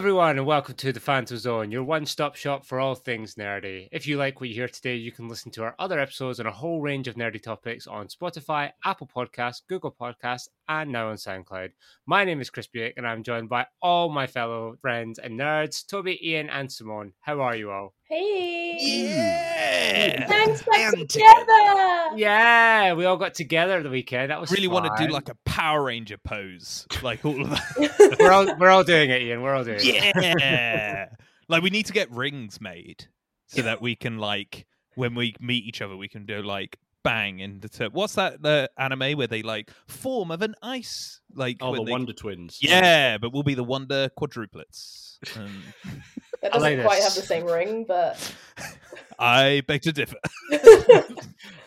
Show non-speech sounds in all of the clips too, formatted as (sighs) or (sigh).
Everyone, and welcome to the Fantom Zone, your one stop shop for all things nerdy. If you like what you hear today, you can listen to our other episodes on a whole range of nerdy topics on Spotify, Apple Podcasts, Google Podcasts, and now on SoundCloud. My name is Chris Buick, and I'm joined by all my fellow friends and nerds, Toby, Ian, and Simone. How are you all? Hey! Yeah. Thanks back And together! Yeah, we all got together the weekend. That was really want to do like a Power Ranger pose, like all of (laughs) that. we're all we're all doing it, Ian. We're all doing it. yeah, like we need to get rings made so that we can like when we meet each other, we can do like bang and deter- what's that the anime where they like form of an ice like Oh, the they- Wonder Twins. yeah but we'll be the wonder quadruplets um, (laughs) (laughs) That doesn't quite have the same ring, but (laughs) i beg to differ (laughs)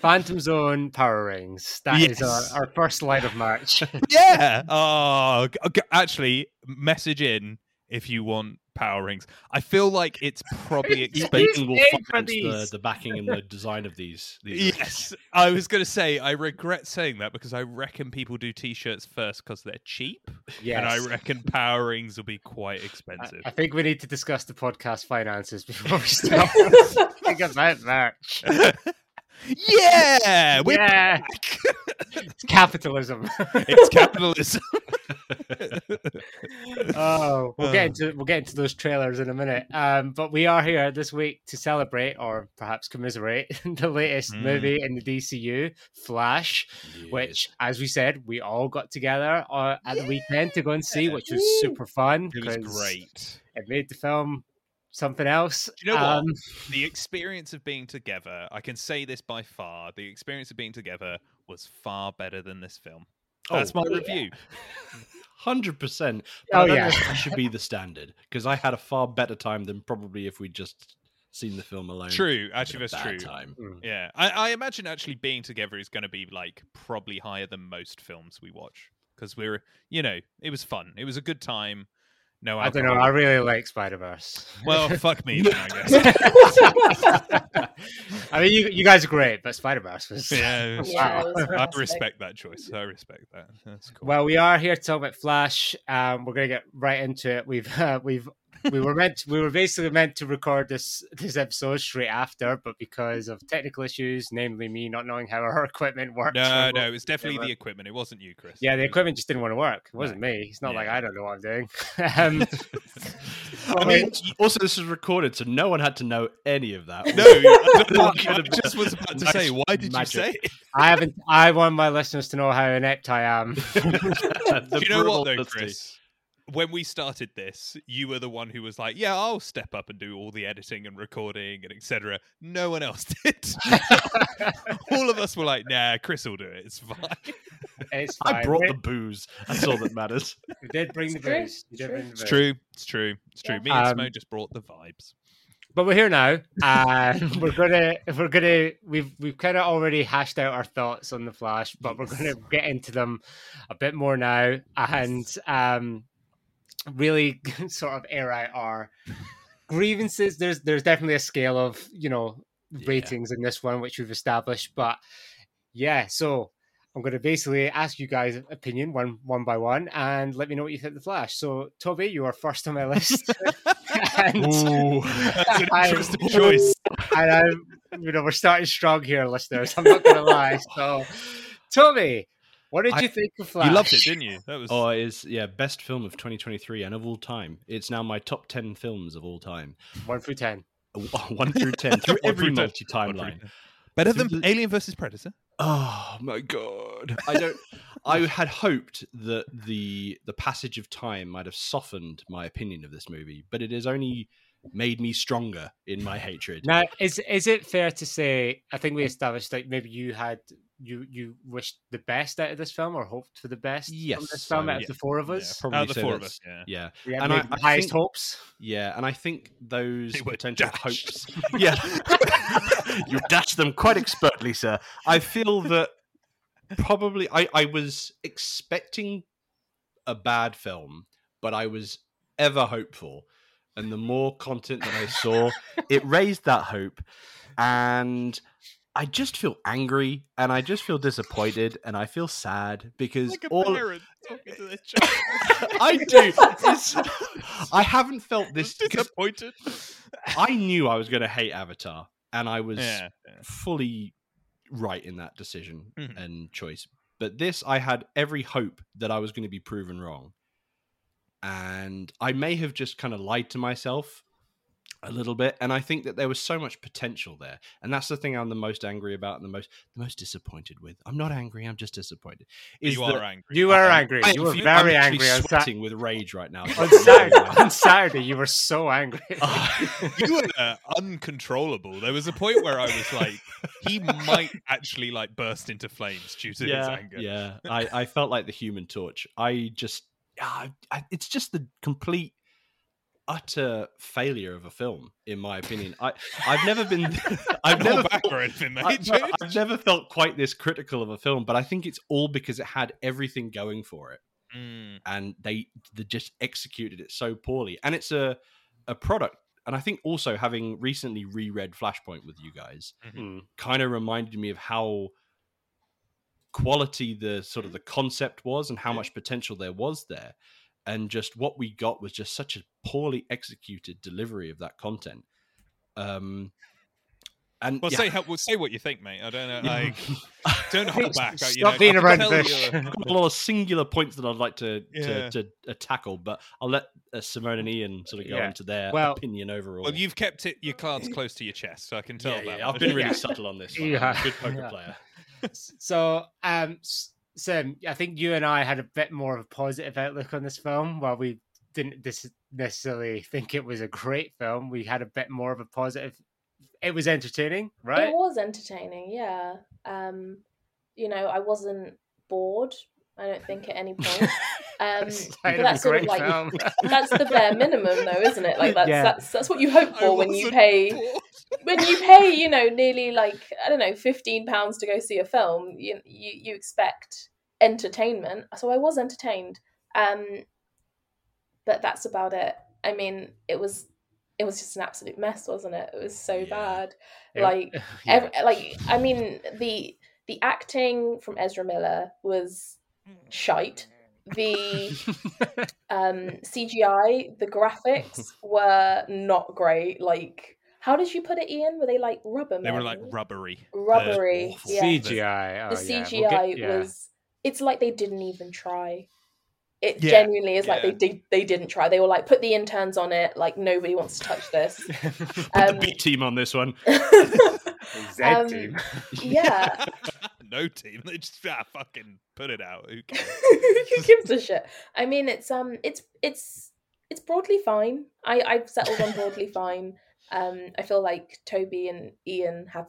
Fantom Zone Power Rings. That is Yes. our, our first line of march. (laughs) yeah oh g- g- actually message in if you want power rings i feel like it's (laughs) probably expensive Ian will paid for finance the, the backing and the design of these. these Yes, I was going to say I regret saying that because I reckon people do T-shirts first because they're cheap, yes. and I reckon Power Rings will be quite expensive. I think we need to discuss the podcast finances before we (laughs) start. (laughs) Think about merch. yeah, we're Yeah. back. It's capitalism. it's capitalism. Oh, we'll get Uh. into we'll get into those trailers in a minute. Um, but we are here this week to celebrate, or perhaps commiserate, (laughs) the latest Mm. movie in the DCU, Flash. Yes. which, as we said, we all got together uh, at the weekend to go and see, which was super fun. it was great. It made the film something else. Do you know what? Um, The experience of being together, I can say this by far, the experience of being together was far better than this film. That's Oh, my yeah. review. Hundred percent. Oh, yeah. know that should be (laughs) the standard because I had a far better time than probably if we'd just seen the film alone. True, actually, that's true. Time. mm. Yeah, I, I imagine actually being together is going to be like probably higher than most films we watch because we're, you know, it was fun. It was a good time. No, I don't know. I really like Spider Verse. Well, fuck me, then, I guess. (laughs) I mean, you, you guys are great, but Spider Verse was. Yeah, (laughs) it's Yeah, true. was I respect that choice. I respect that. That's cool. Well, we are here to talk about Flash. Um, we're going to get right into it. We've uh, (laughs) we've we were meant we were basically meant to record this this episode straight after, but because of technical issues, namely me not knowing how our (laughs) equipment works. no, we're- no, it was definitely the equipment. It wasn't you, Chris. Yeah, the equipment just didn't want to work. It wasn't me. It's not like I don't know what I'm doing. (laughs) (laughs) um, I mean, also this is recorded, so no one had to know any of that. No, I, don't know, Could I have just was about to say, why did magic. you say it? I haven't. I want my listeners to know how inept I am. Do you know what, though, honesty. Chris? When we started this, you were the one who was like, "Yeah, I'll step up and do all the editing and recording and etc." No one else (laughs) did. (laughs) all of us were like, "Nah, Chris will do it. It's fine." It's fine. I brought we, the booze. That's all that matters. (laughs) we did bring the It's true, booze. We did it's bring true. the It's true. It's true. It's true. Yeah. Me and Um, Smo just brought the vibes. But we're here now, and we're gonna we're gonna we've we've kind of already hashed out our thoughts on the Flash, but we're gonna get into them a bit more now, and um, really (laughs) sort of air out our (laughs) grievances. There's there's definitely a scale of you know Yeah. ratings in this one, which we've established, but yeah, so. I'm going to basically ask you guys' opinion one one by one, and let me know what you think of the Flash. So, Toby, you are first on my list, (laughs) and Ooh. That's an I- choice. and I'm, you know, we're starting strong here, listeners. I'm not going to lie. So, Tommy, what did I- you think of Flash? You loved it, didn't you? That was. Oh, it is yeah, best film of 2023 and of all time. It's now my top 10 films of all time. One through ten. (laughs) One through ten through (laughs) every multi One timeline. through- Better than the- Alien versus Predator. Oh my god! I don't. I had hoped that the the passage of time might have softened my opinion of this movie, but it has only made me stronger in my hatred. Now, is is it fair to say? I think we established that maybe you had you you wished the best out of this film or hoped for the best from Yes, this film I out would- of the four of Yeah, us. probably Out of the four of us, yeah. Yeah, Yeah, and I- I highest think- hopes. yeah, and I think those (laughs) were potential dashed. hopes. (laughs) (laughs) Yeah, you dashed them quite expertly, sir. I feel that probably I I was expecting a bad film, but I was ever hopeful, and the more content that I saw, it raised that hope, and I just feel angry and I just feel disappointed and I feel sad because like all parent talking to their (laughs) child. I do. It's, (laughs) I haven't felt this. Disappointed. I knew I was going to hate Avatar, and I was Yeah, yeah. fully right in that decision Mhm. and choice. But this, I had every hope that I was going to be proven wrong, and I may have just kind of lied to myself a little bit. And I think that there was so much potential there, and that's the thing I'm the most angry about and the most the most disappointed with. I'm not angry. I'm just disappointed. Is you that- are angry. You were angry. I- You were I'm very actually angry on, Sa- sweating with rage right now. (laughs) on Saturday. on Saturday, you were so angry. (laughs) you were uh, uncontrollable. There was a point where I was like, he might actually like burst into flames due to his anger. yeah. I, I felt like the Human Torch. I just, ah, I, it's just the complete, utter failure of a film, in my opinion. I, I've never been, (laughs) (laughs) I've Not never, felt, or anything, mate. I, James. have never felt quite this critical of a film. But I think it's all because it had everything going for it, Mm, and they, they just executed it so poorly. And it's a, a product. And I think also having recently reread Flashpoint with you guys, Mm. kind of reminded me of how quality the sort of the concept was and how much potential there was there and just what we got was just such a poorly executed delivery of that content um and Well, yeah, say how, well, say what you think, mate. I don't know. Like, don't (laughs) hold back. I- you Stop know, being I can around tell the bush. you're- I've got a lot of singular points that I'd like to Yeah. to, to uh, tackle, but I'll let uh, Simone and Ian sort of go Yeah. into their Well- opinion overall. Well, you've kept it your cards close to your chest, so I can tell yeah, that. yeah. I've been really Yeah. subtle on this. (laughs) One. Yeah. Good poker Yeah. player. So, um, S- Sim, I think you and I had a bit more of a positive outlook on this film, while we didn't dis- necessarily think it was a great film. We had a bit more of a positive. It was entertaining, right? It was entertaining, yeah. Um, you know, I wasn't bored. I don't think at any (laughs) point. Um, but kind of a that's sort of like film. that's the bare minimum, though, isn't it? Like (laughs) that's Yeah. that's that's what you hope for when you pay bored. When you pay, you know, nearly like I don't know, fifteen pounds to go see a film. You you you expect entertainment, so I was entertained. Um, but that's about it. I mean, it was it was just an absolute mess, wasn't it? It was so Yeah. bad. Like (laughs) yeah. Ev like I mean the the acting from Ezra Miller was shite. The (laughs) um CGI, the graphics (laughs) were not great. Like how did you put it, Ian? Were they like rubber? They were like rubbery. rubbery. awful. Yeah. CGI. the oh, yeah, CGI we'll get- yeah. was it's like they didn't even try. It Yeah, genuinely is like they did they didn't try. They were like put the interns on it, like nobody wants to touch this. (laughs) Put Um, the B team on this one. (laughs) Z Um, team. yeah. (laughs) no team. They just ah, fucking put it out. Who cares? Who gives a shit? I mean, it's um, it's it's it's broadly fine. I I've settled on broadly fine. Um, I feel like Toby and Ian have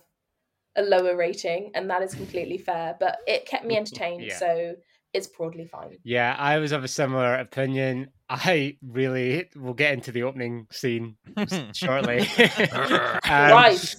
a lower rating, and that is completely (laughs) fair. But it kept me entertained, Yeah. so it's broadly fine. Yeah, I was of a similar opinion. I really will get into the opening scene shortly. (laughs) (laughs) Um, right.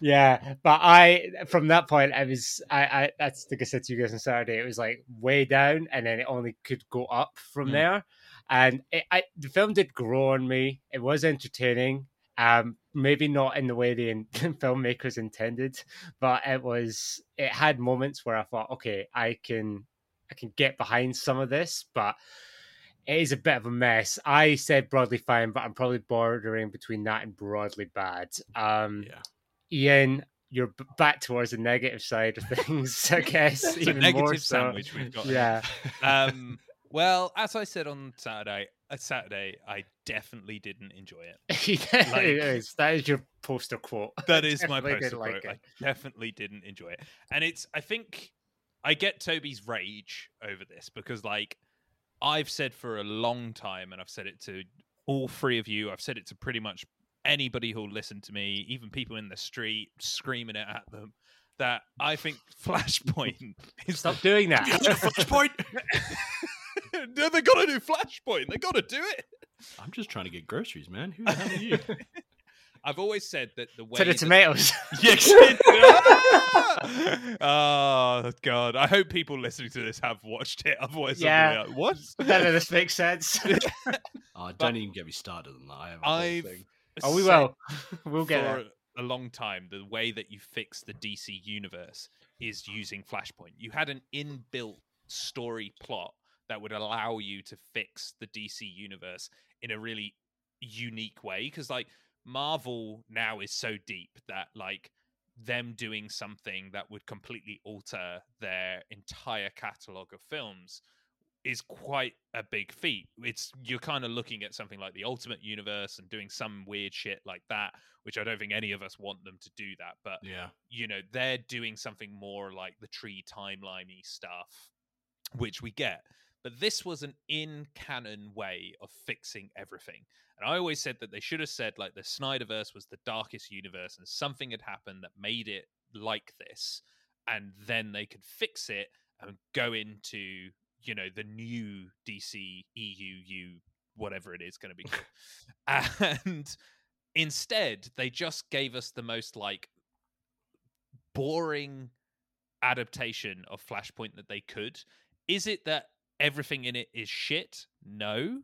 Yeah, but I from that point I was I I that's like I said to you guys on Saturday. It was like way down, and then it only could go up from Mm. there. And it, I the film did grow on me. It was entertaining. Um, maybe not in the way the in- (laughs) filmmakers intended, but it was. It had moments where I thought, okay, I can I can get behind some of this, but it is a bit of a mess. I said broadly fine, but I'm probably bordering between that and broadly bad. Um, Yeah. Ian, you're back towards the negative side of (laughs) things, I (laughs) guess. It's a even more negative so. sandwich we've got. Yeah, Um. Well, as I said on Saturday, uh, Saturday, I definitely didn't enjoy it. (laughs) it Like- is. That is your poster quote. (laughs) That is my poster didn't like quote. I definitely didn't enjoy it, and it's. I think I get Toby's rage over this because, like, I've said for a long time, and I've said it to all three of you. I've said it to pretty much anybody who'll listen to me, even people in the street screaming it at them. That I think (laughs) Flashpoint is Stop doing that. Flashpoint. No, (laughs) they got to do Flashpoint. They got to do it. I'm just trying to get groceries, man. Who the hell are you? (laughs) I've always said that the way to the that- tomatoes. (laughs) Yes. Ah! oh God! I hope people listening to this have watched it. Otherwise, Yeah. yeah. Like, what? None of this makes sense. Oh, don't even get me started on that. I have a whole I've oh, we said will. We'll get for, there. a long time, the way that you fix the DC universe is using Flashpoint. You had an inbuilt story plot that would allow you to fix the DC universe in a really unique way. Because like Marvel now is so deep that like them doing something that would completely alter their entire catalog of films is quite a big feat. It's you're kind of looking at something like the Ultimate Universe and doing some weird shit like that, which I don't think any of us want them to do that. But Yeah. you know, they're doing something more like the tree timeliney stuff, which we get. But this was an in canon way of fixing everything. And I always said that they should have said like the Snyderverse was the darkest universe and something had happened that made it like this. And then they could fix it and go into, you know, the new DC EUU, whatever it is going to be called. (laughs) and instead, they just gave us the most like boring adaptation of Flashpoint that they could. Is it that everything in it is shit? No.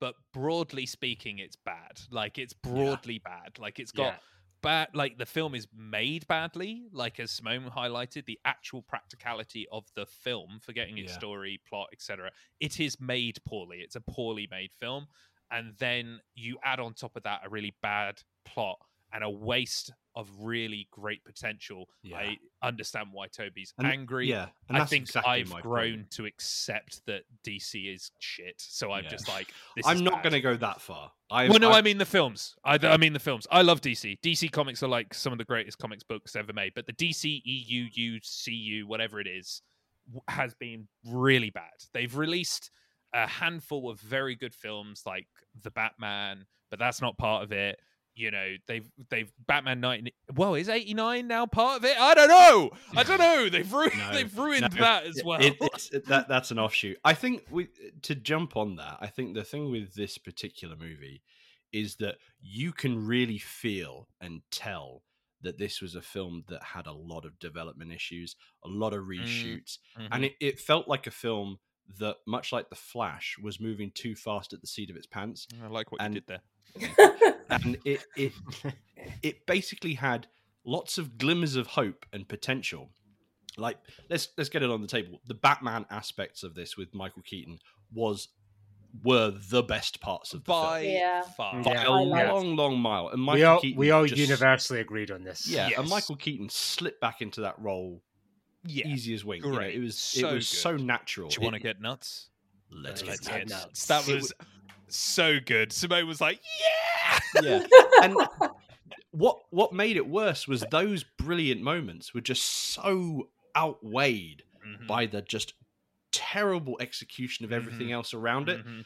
But broadly speaking, it's bad. Like it's broadly bad. Like it's got Yeah. bad like the film is made badly like as simone highlighted the actual practicality of the film forgetting its Yeah. story plot etc it is made poorly it's a poorly made film and then you add on top of that a really bad plot and a waste of really great potential Yeah. i understand why toby's And- angry Yeah. And I think exactly I've grown point. to accept that DC is shit. So I'm Yeah. just like, this I'm not going to go that far. I, Well, no, I, I mean the films. I, I mean the films. I love DC. DC comics are like some of the greatest comics books ever made. But the DC EU, CU, whatever it is, has been really bad. They've released a handful of very good films like The Batman, but that's not part of it. You know, they've they've Batman 90. Well, is 89 now part of it? I don't know. I don't know. (laughs) They've ruined No, they've ruined no, that as well. it- it- that that's an offshoot. I think we to jump on that. I think the thing with this particular movie is that you can really feel and tell that this was a film that had a lot of development issues, a lot of reshoots, Mhm. and it, it felt like a film that, much like The Flash, was moving too fast at the seat of its pants. I like what and- you did there. And it it it basically had lots of glimmers of hope and potential. Like let's let's get it on the table. The Batman aspects of this with Michael Keaton was were the best parts of the By film Yeah. far. by Yeah. a I long, long mile. And Michael we all Keaton we all just- universally agreed on this. yeah, and Michael Keaton slipped back into that role Yeah. easy as wink. You know, it was So it was so natural. Do you want to get nuts? Let's Let's get get nuts. nuts. That was so good. Simone was like, "Yeah." yeah (laughs) and what what made it worse was those brilliant moments were just so outweighed Mhm, by the just terrible execution of everything else around it mhm.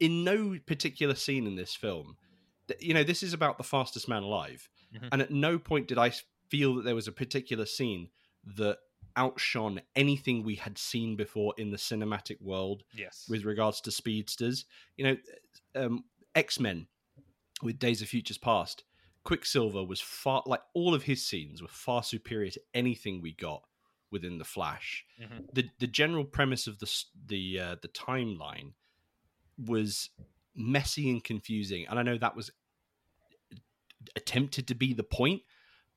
in no particular scene in this film you know this is about the fastest man alive Mhm. and at no point did I feel that there was a particular scene that outshone anything we had seen before in the cinematic world Yes. with regards to speedsters. You know, um, X Men with Days of Futures Past, Quicksilver was far like all of his scenes were far superior to anything we got within the Flash. Mhm. The the general premise of the the uh, the timeline was messy and confusing, and I know that was attempted to be the point.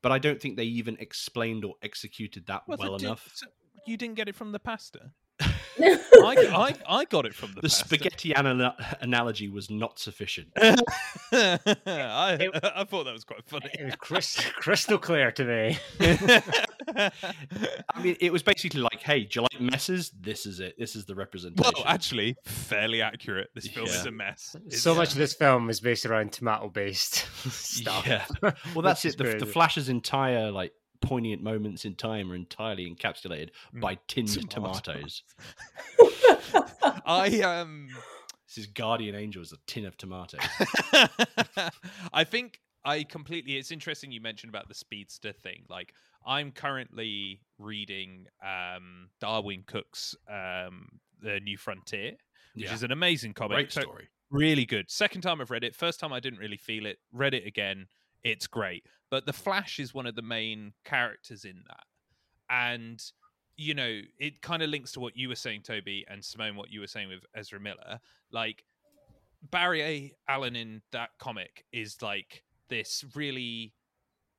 But I don't think they even explained or executed that Well, well so did- enough. so you didn't get it from the pasta. (laughs) I, I, I got it from the, The pasta. spaghetti ana- analogy was not sufficient. (laughs) I, I thought that was quite funny. It was crystal, crystal clear to me. (laughs) I mean, it was basically like, "Hey, do you like messes? This is it. This is the representation." well, actually, fairly accurate. This film is a mess. It's- so much of this film is based around tomato-based (laughs) stuff. Yeah. (laughs) well, that's it. The, the. Flash's entire like poignant moments in time are entirely encapsulated Mm. by tinned Tomatoes. tomatoes. (laughs) I um This is Guardian Angel is a tin of tomatoes. I think I completely. It's interesting you mentioned about the speedster thing. Like, I'm currently reading um, Darwyn Cooke's um, The New Frontier, which Yeah. is an amazing comic. Great So- story. really good. Second time I've read it. First time I didn't really feel it. Read it again. It's great. But the Flash is one of the main characters in that, and you know it kind of links to what you were saying, Toby, and Simone, what you were saying with Ezra Miller. Like Barry A. Allen in that comic is like this really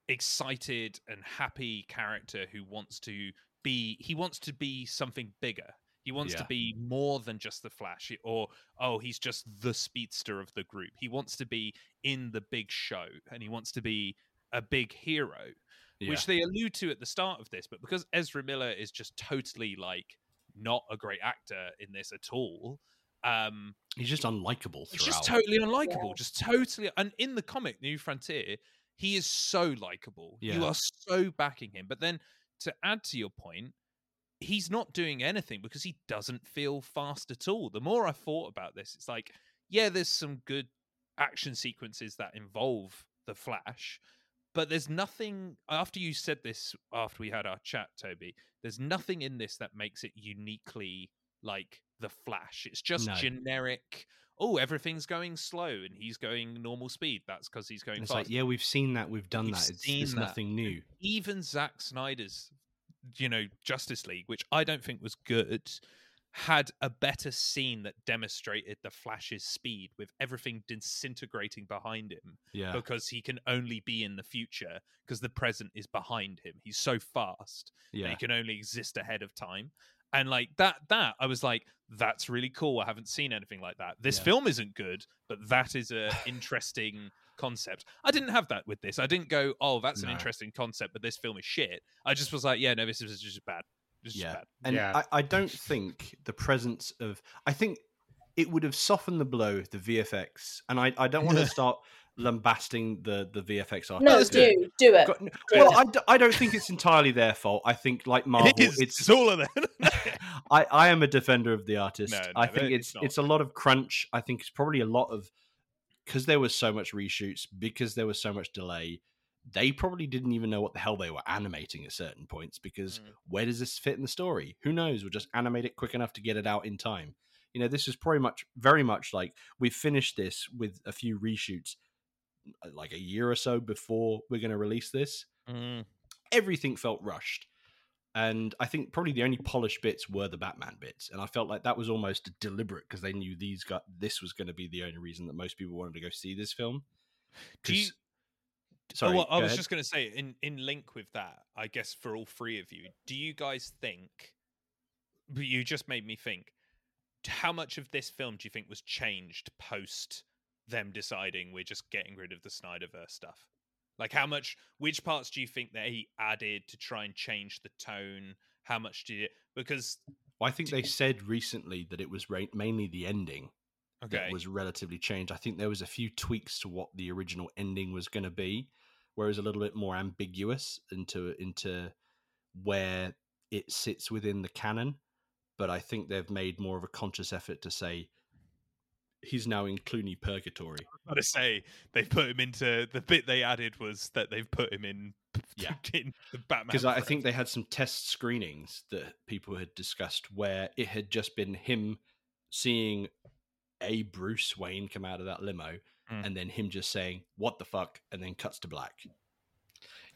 excited and happy character who wants to be he wants to be something bigger. He wants to be more than just the flash or oh he's just the speedster of the group. He wants to be in the big show and he wants to be a big hero Yeah. which they allude to at the start of this but because ezra miller is just totally like not a great actor in this at all um He's just unlikable He's just totally unlikable. Yeah. Just totally. And in the comic New Frontier, he is so likable. You are so backing him. But then to add to your point, he's not doing anything because he doesn't feel fast at all. The more I thought about this, it's like, yeah, there's some good action sequences that involve the Flash. But there's nothing after you said this after we had our chat, Toby. There's nothing in this that makes it uniquely like the Flash. It's just No. generic. Oh, everything's going slow and he's going normal speed. That's because he's going And it's fast. like, yeah, we've seen that, we've done We've that. It's, it's that. nothing new. Even Zack Snyder's, you know, Justice League, which I don't think was good, had a better scene that demonstrated the Flash's speed with everything disintegrating behind him Yeah, because he can only be in the future because the present is behind him. He's so fast yeah. he can only exist ahead of time. And like that, that I was like, that's really cool. I haven't seen anything like that. This Yeah. film isn't good, but that is a (laughs) interesting concept. I didn't have that with this. I didn't go, oh, that's an interesting concept, but this film is shit. I just was like, yeah, no, this is just bad. This is Yeah. bad. And Yeah. I, I don't (laughs) think the presence of I think it would have softened the blow if the VFX and I, I don't want to (laughs) start lambasting the the VFX artists. No, let's do do it. Got- well, I, d- I don't think it's entirely their fault. I think like Marvel, it is. it's It's, all of them. I, I am a defender of the artist. No, I think it's it's it's a lot of crunch. I think it's probably a lot of because there was so much reshoots, because there was so much delay. They probably didn't even know what the hell they were animating at certain points because Mm. where does this fit in the story? Who knows? We'll just animate it quick enough to get it out in time. You know, this is pretty much very much like we've finished this with a few reshoots uh, like a year or so before we're going to release this Mm. everything felt rushed. And I think probably the only polished bits were the Batman bits, and I felt like that was almost deliberate because they knew these got this was going to be the only reason that most people wanted to go see this film. Do you- oh, Sorry, oh, I was ahead. just going to say, in in link with that, I guess for all three of you, do you guys think? But you just made me think. How much of this film do you think was changed post them deciding we're just getting rid of the Snyderverse stuff? Like, how much? Which parts do you think that he added to try and change the tone? How much do you? Because Well, I think they said recently that it was ra- mainly the ending okay, that was relatively changed. I think there was a few tweaks to what the original ending was going to be, whereas a little bit more ambiguous into into where it sits within the canon. But I think they've made more of a conscious effort to say he's now in Clooney purgatory. I got to say they put him into the bit they added was that they've put him in Yeah. (laughs) in the Batman Because I I think they had some test screenings that people had discussed where it had just been him seeing a Bruce Wayne come out of that limo Mm. and then him just saying, What the fuck? and then cuts to black.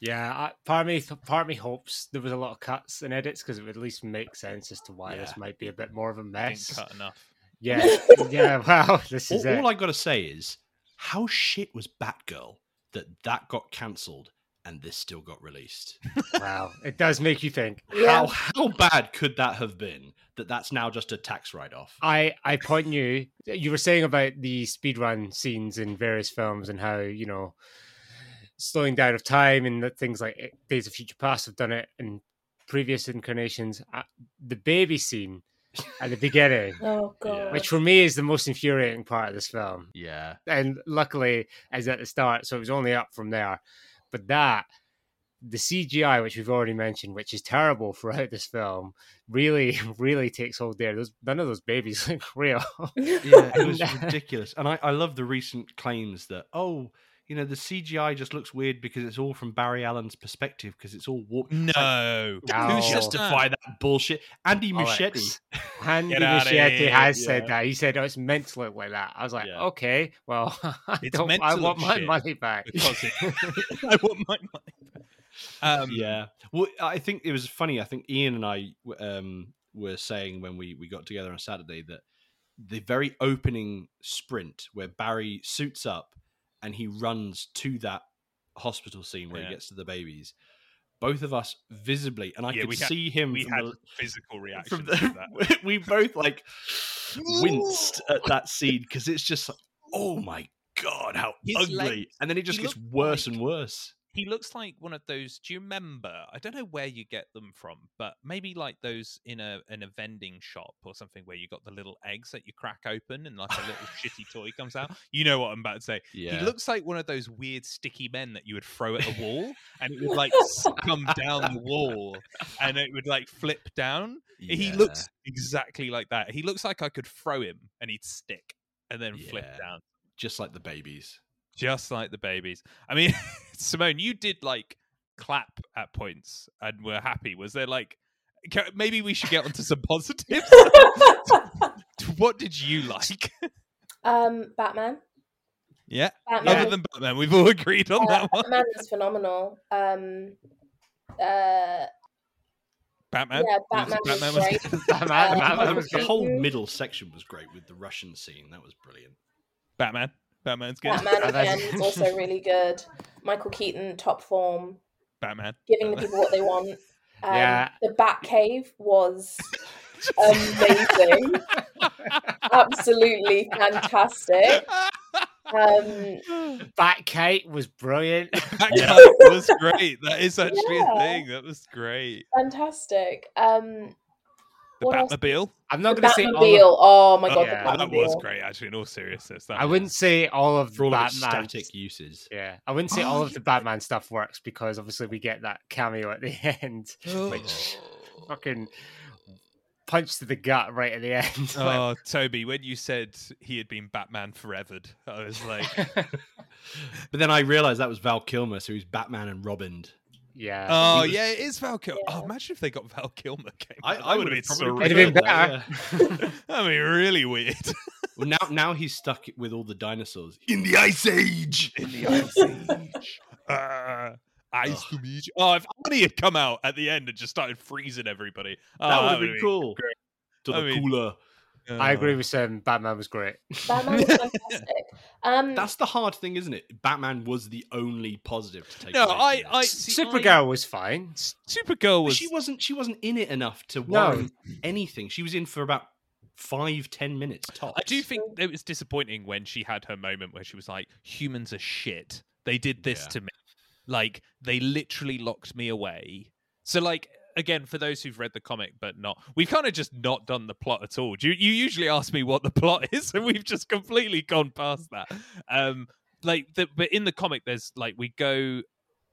Yeah, I, part of me, part of me hopes there was a lot of cuts and edits because it would at least make sense as to why Yeah. this might be a bit more of a didn't mess. cut enough. Yeah, (laughs) yeah. Well, this all, is it. all I got to say is, how shit was Batgirl that that got cancelled and this still got released? Wow, it does make you think. Yeah. How how bad could that have been that that's now just a tax write off? I I point you. You were saying about the speedrun scenes in various films and how you know slowing down of time and that things like Days of Future Past have done it in previous incarnations. Uh, the baby scene at the beginning, (laughs) Oh god. which for me is the most infuriating part of this film, Yeah, and luckily is at the start, so it was only up from there. But that the CGI, which we've already mentioned, which is terrible throughout this film, really, (laughs) really takes hold there. Those none of those babies (laughs) look real. yeah, it was ridiculous. And I, I love the recent claims that oh, you know, the CGI just looks weird because it's all from Barry Allen's perspective because it's all warped. No, No. who justify that? that bullshit. Andy Muschietti. (laughs) Andy Get Muschietti has Yeah. said that. He said, "Oh, it's meant to look like that." I was like, Yeah. "Okay, well, (laughs) I, It's don't, meant I to want my money back." it, (laughs) I want my money. Um, yeah. Well, I think it was funny. I think Ian and I um, were saying when we, we got together on Saturday that the very opening sprint where Barry suits up and he runs to that hospital scene where Yeah. he gets to the babies, both of us visibly, and I Yeah, could had- see him We had the, physical from the to that. (laughs) we both like winced at that (laughs) scene because it's just like, oh my god, how His ugly! legs- and then it just gets worse like- and worse. He looks like one of those. Do you remember? I don't know where you get them from, but maybe like those in a in a vending shop or something where you got the little eggs that you crack open and like a little shitty (laughs) toy comes out. You know what I'm about to say. Yeah, He looks like one of those weird sticky men that you would throw at a wall and it would like come down the wall and it would like flip down. He looks exactly like that. He looks like I could throw him and he'd stick and then flip down. just like the babies. Just like the babies. I mean, (laughs) Simone, you did like clap at points and were happy. Was there like maybe we should get onto some positives? (laughs) what did you like? um, Batman. yeah. Batman. Other than Batman, we've all agreed on Uh, that one. Batman was phenomenal. Um, uh, Batman. yeah, Was- Batman, (laughs) Batman was was great. Batman, Um, Batman was the whole middle section was great with the Russian scene. That was brilliant. Batman. Batman's good. Batman Batman's- again was also really good. Michael Keaton, top form, Batman. giving the people what they want. (laughs) Um, Yeah. The Batcave was (laughs) amazing. Absolutely fantastic. Um, Batcave was brilliant. (laughs) That Yeah. guy was great. That is actually Yeah. a thing. That was great. fantastic. Um, The What else? Batmobile. I'm the not going to say all. Of, Batmobile. Oh my god, yeah. the that was great. Actually, in all seriousness, that I wouldn't say all of For all of Batman. static uses. Yeah, I wouldn't say Oh, all of the Batman stuff works because obviously we get that cameo at the (laughs) end, (gasps) which fucking punch to the gut right at the end. Like, (laughs) Oh, Toby, when you said he had been Batman forevered, I was like, (laughs) But then I realized that was Val Kilmer, so he's Batman and Robin. Yeah. oh was- yeah, it is Val Kilmer. Yeah. Oh, imagine if they got Val Kilmer. Came I. I would would've been probably so It'd have been preferred that, yeah. (laughs) That'd be really weird. (laughs) Well, now now he's stuck with all the dinosaurs in the Ice Age. In the Ice Age. Uh, (laughs) Ice to meet you. Oh, if Arnie had come out at the end and just started freezing everybody, oh, that would have would've been cool. great. To I the mean- cooler. I agree Uh, with Sam. Batman was great. Batman was (laughs) fantastic. Um, That's the hard thing, isn't it? Batman was the only positive to take. No, away from I, this. I see, Supergirl was fine. Supergirl was. she wasn't. She wasn't in it enough to No. anything. She was in for about five, ten minutes tops. I do think it was disappointing when she had her moment where she was like, "Humans are shit. They did this Yeah. to me. Like they literally locked me away." So, like again, for those who've read the comic but not, we've kind of just not done the plot at all. You, you usually ask me what the plot (laughs) is, and we've just completely gone past that. Um, like, the, but in the comic, there's like we go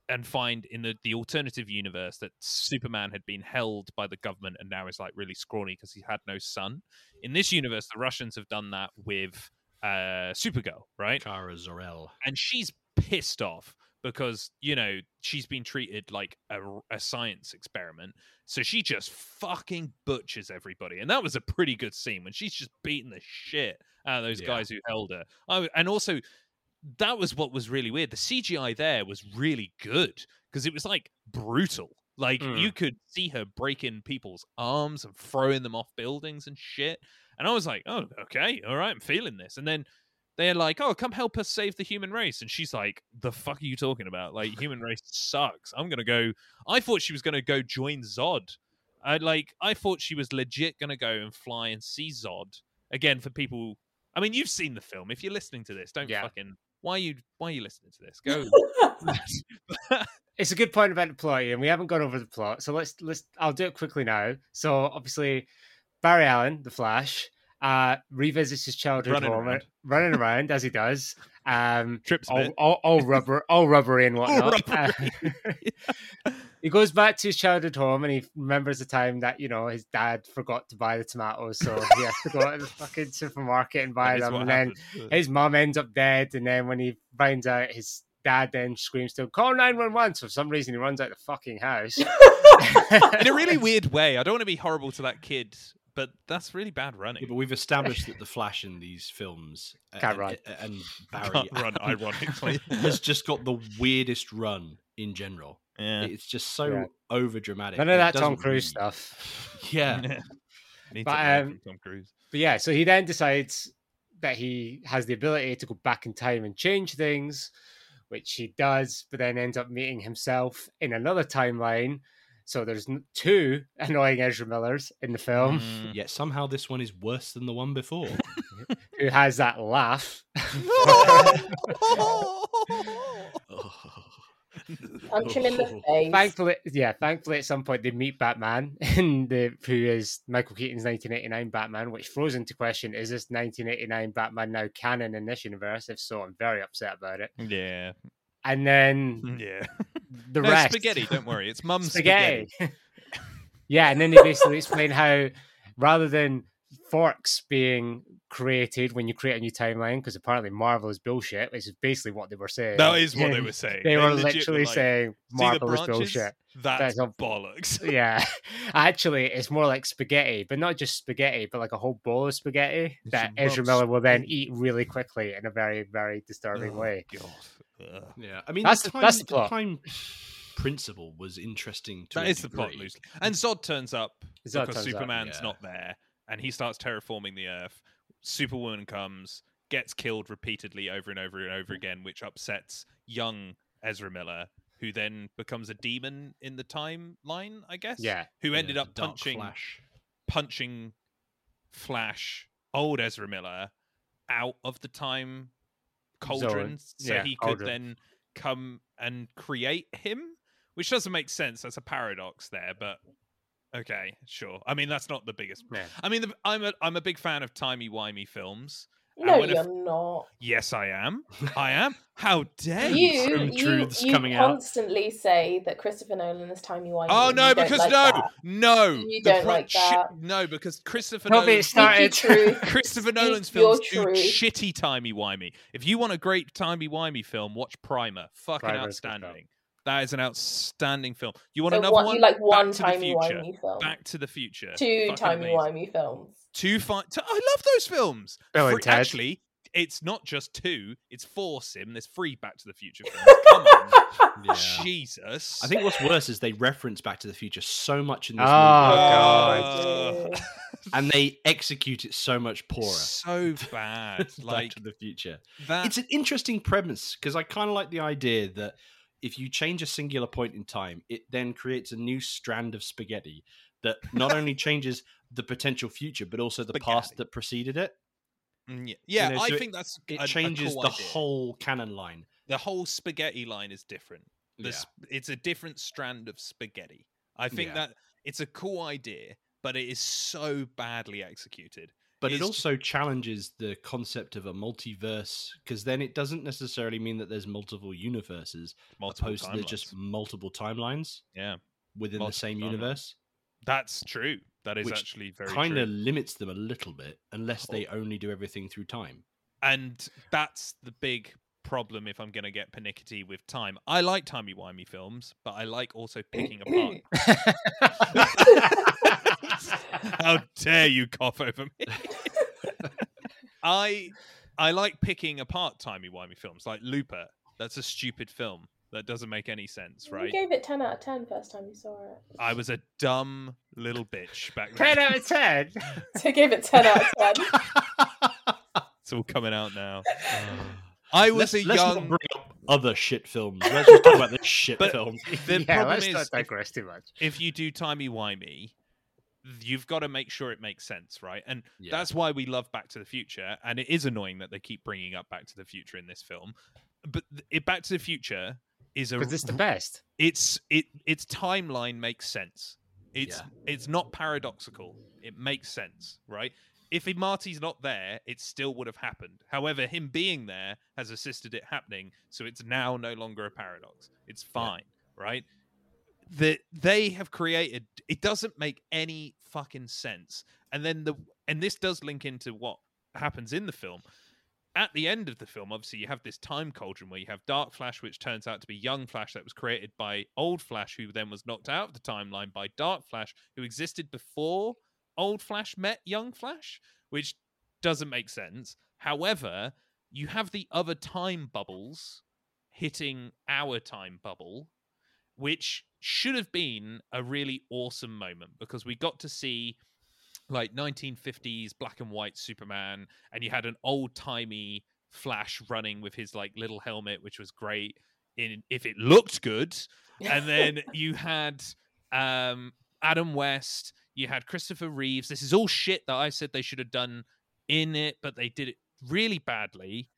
and find in the, the alternative universe that Superman had been held by the government and now is like really scrawny because he had no son. In this universe, the Russians have done that with uh, Supergirl, right? Kara Zor-El. And she's pissed off because you know she's been treated like a, a science experiment. So she just fucking butchers everybody, and that was a pretty good scene when she's just beating the shit out of those Yeah. guys who held her. I, and also, that was what was really weird. The CGI there was really good because it was like brutal. Like Mm. you could see her breaking people's arms and throwing them off buildings and shit. And I was like, oh, okay, all right, I'm feeling this. And then they're like, oh, come help us save the human race. And she's like, the fuck are you talking about? Like, (laughs) human race sucks. I'm going to go. I thought she was going to go join Zod. I like, I thought she was legit going to go and fly and see Zod. Again, for people, I mean, you've seen the film. If you're listening to this, don't Yeah. fucking. Why are you why are you listening to this? Go. (laughs) (laughs) It's a good point about the plot, and we haven't gone over the plot, so let's let's. I'll do it quickly now. So obviously, Barry Allen, the Flash, uh, revisits his childhood Running home, around. running around as he does. Um, (laughs) Trips all, all, all rubber, all rubbery and whatnot. rubbery. Uh, (laughs) he goes back to his childhood home and he remembers the time that you know his dad forgot to buy the tomatoes, so he has to go to the fucking supermarket and buy That them. And then his mom ends up dead, and then when he finds out, his dad then screams to him, "Call nine one one!" So for some reason, he runs out the fucking house. (laughs) in a really weird way. I don't want to be horrible to that kid, but that's really bad running. Yeah, but we've established that the Flash in these films Can't and, run. (laughs) and Barry Can't run, (laughs) ironically. (laughs) has just got the weirdest run in general. yeah. It's just so Yeah. over dramatic. None of that Tom Cruise stuff. Yeah, Need But, to um, Tom Cruise. But yeah, so he then decides that he has the ability to go back in time and change things, which he does, but then ends up meeting himself in another timeline. So there's two (laughs) annoying Ezra Millers in the film Mm. Yet somehow this one is worse than the one before. (laughs) who has that laugh. (laughs) Punch him in the face. thankfully, yeah, thankfully at some point they meet Batman, and the who is Michael Keaton's 1989 Batman, which throws into question: Is this 1989 Batman now canon in this universe? If so, I'm very upset about it. yeah, And then hmm. yeah. the no, rest, spaghetti. Don't worry, it's mum's spaghetti. spaghetti. (laughs) yeah, and then they basically explain how rather than forks being created when you create a new timeline, because apparently Marvel is bullshit, which is basically what they were saying. That is what they (laughs) were saying. They were literally like, saying "See the Marvel is bullshit. That's That's a- bollocks. (laughs) Yeah, actually, it's more like spaghetti, but not just spaghetti, but like a whole bowl of spaghetti It's that Ezra rub Miller will then eat really quickly in a very, very disturbing Oh, way. God. Ugh. yeah, I mean, That's the the- time, that's the plot. time principle was interesting. To That a is the plot loosely. And Zod turns up Zod because turns up, Superman's yeah. not there, and he starts terraforming the Earth. Superwoman comes, gets killed repeatedly over and over and over again, which upsets young Ezra Miller, who then becomes a demon in the timeline, I guess. Yeah, Who Yeah, ended up punching Flash. punching Flash, old Ezra Miller, out of the time cauldron, so Yeah, he could cauldron. then come and create him, which doesn't make sense. That's a paradox there, but okay, sure. I mean, that's not the biggest. yeah. I mean, the, I'm a I'm a big fan of timey wimey films. No, when a you're f- not. Yes, I am. I am. How dare you? You, Grim you, you coming out. constantly say that Christopher Nolan is timey wimey. Oh no, you because like no, that. no, You the don't like shi- that. no, because Christopher Nolan it started. Speak your (laughs) truth. Christopher Nolan's films do shitty timey wimey. If you want a great timey wimey film, watch Primer. Fucking Primer is a good film. outstanding. That is an outstanding film. You want So another what, one? you like one Back to the timey future. wimey film, Back to the Future. two timey amazing. wimey films. Two fi- I love those films. Bill and Ted. Actually, it's not just two; it's four. Sim. There's three Back to the Future films. Come on, (laughs) Yeah. Jesus. I think what's worse is they reference Back to the Future so much in this Oh, movie, God. Uh, and they execute it so much poorer. so bad. (laughs) Back Like to the Future. that. It's an interesting premise because I kind of like the idea that if you change a singular point in time, it then creates a new strand of spaghetti that not only (laughs) changes the potential future but also the past that preceded it. Mm, yeah, yeah know, I so it- think that's It a- a changes cool the idea. whole canon line. the whole spaghetti line is different. The Yeah. sp- It's a different strand of spaghetti. I think Yeah. that it's a cool idea, but it is so badly executed. But it also challenges the concept of a multiverse because then it doesn't necessarily mean that there's multiple universes, Multiple opposed to just multiple timelines yeah, within Multiple the same timelines. universe. that's true. That is Which actually very Kind of limits them a little bit unless oh. they only do everything through time. And that's the big problem if I'm going to get panicky with time. I like timey wimey films, but I like also picking apart. (laughs) (laughs) How dare you cough over me? (laughs) I I like picking apart timey wimey films, like Looper. That's a stupid film that doesn't make any sense, right? You gave it ten out of ten first time you saw it. I was a dumb little bitch back then. (laughs) 10 out of 10. So I gave it ten out of (laughs) ten. It's all coming out now. (sighs) I was let's, a let's young. bring up other shit films. Let's just talk about this shit (laughs) But- film. The yeah, problem let's is, not if- digress too much. if you do timey wimey, you've got to make sure it makes sense, right? And Yeah. that's why we love Back to the Future. And it is annoying that they keep bringing up Back to the Future in this film. But it, Back to the Future is a Because it's the best. it's it its timeline makes sense. It's Yeah. it's not paradoxical. It makes sense, right? If Marty's not there, it still would have happened. However, him being there has assisted it happening, so it's now no longer a paradox. It's fine, right? That they have created it doesn't make any fucking sense. And then the and this does link into what happens in the film at the end of the film, obviously, you have this time cauldron where you have Dark Flash, which turns out to be young Flash that was created by Old Flash, who then was knocked out of the timeline by Dark Flash, who existed before Old Flash met Young Flash, which doesn't make sense. However, you have the other time bubbles hitting our time bubble, which should have been a really awesome moment because we got to see like 1950s black and white Superman, and you had an old timey Flash running with his like little helmet, which was great. In if it looked good, and then (laughs) you had um, Adam West, you had Christopher Reeves. This is all shit that I said they should have done in it, but they did it really badly.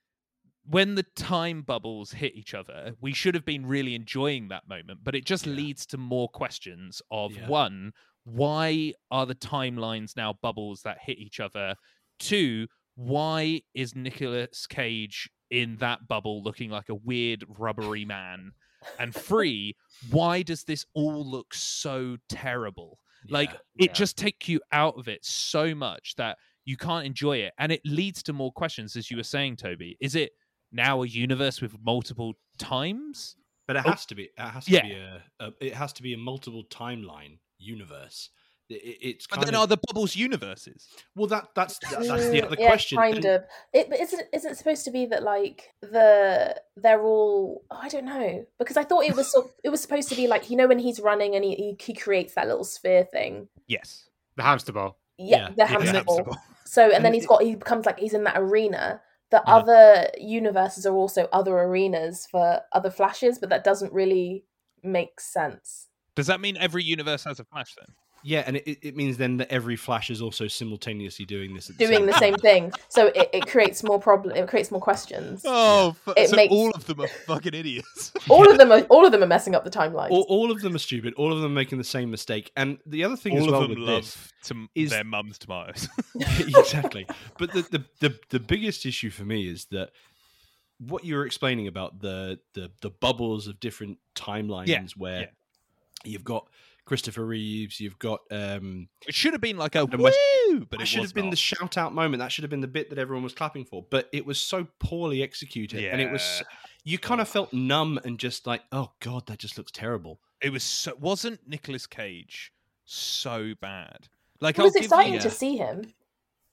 When the time bubbles hit each other, we should have been really enjoying that moment, but it just Yeah. leads to more questions of Yeah. one, why are the timelines now bubbles that hit each other? Two, why is Nicolas Cage in that bubble looking like a weird rubbery man? And three, why does this all look so terrible? Like it yeah. just take you out of it so much that you can't enjoy it, and it leads to more questions, as you were saying, Toby. Is it now a universe with multiple times? But it Oh, has to be. It has to yeah. be a, a. It has to be a multiple timeline universe. It, it- it's But then of are the bubbles universes? well. That that's that, that's the Mm, other yeah, question. Kind And- of. It, but isn't isn't it supposed to be that like the they're all oh, I don't know because I thought it was so, it was supposed to be like you know when he's running and he, he he creates that little sphere thing. Yes. The hamster ball. Yeah, Yeah, the hamster hamster ball. ball. (laughs) So and, And then he's got he becomes like he's in that arena. The Yeah. other universes are also other arenas for other flashes, but that doesn't really make sense. Does that mean every universe has a flash then? Yeah, and it, it means then that every Flash is also simultaneously doing this. At the Doing same the time. same thing, so it, it creates more problem. It creates more questions. Oh, fu- It so makes- all of them are fucking idiots. (laughs) All of them are all of them are messing up the timelines. All, all of them are stupid. All of them are making the same mistake. And the other thing as all well of them with love this, tom- is- their mum's tomatoes. (laughs) (laughs) exactly. But the, the the the biggest issue for me is that what you were explaining about the the the bubbles of different timelines where yeah. You've got Christopher Reeves, you've got um it should have been like a Adam West- woo, but that it should was have been not. the shout out moment. That should have been the bit that everyone was clapping for. But it was so poorly executed, and it was you kind of felt numb and just like, oh god, that just looks terrible. It was so, wasn't Nicolas Cage so bad? Like it I'll was give exciting to see him.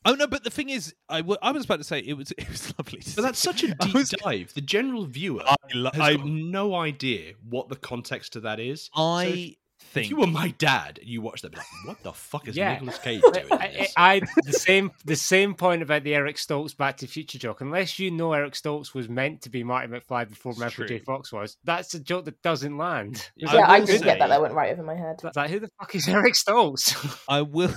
Oh no, but the thing is, I was about to say it was (laughs) it was lovely. To But that's such a (laughs) deep was- dive. The general viewer I, lo- has I, got no idea what the context to that is. I So if- think If you were my dad and you watched that, like, what the fuck is Yeah. Nicolas Cage (laughs) doing? I. I, I the same the same point about the Eric Stoltz Back to the Future joke. Unless you know Eric Stoltz was meant to be Marty McFly before It's Michael J. Fox was, that's a joke that doesn't land. I yeah, I will didn't get that. That went right over my head. It's like, who the fuck is Eric Stoltz? I will.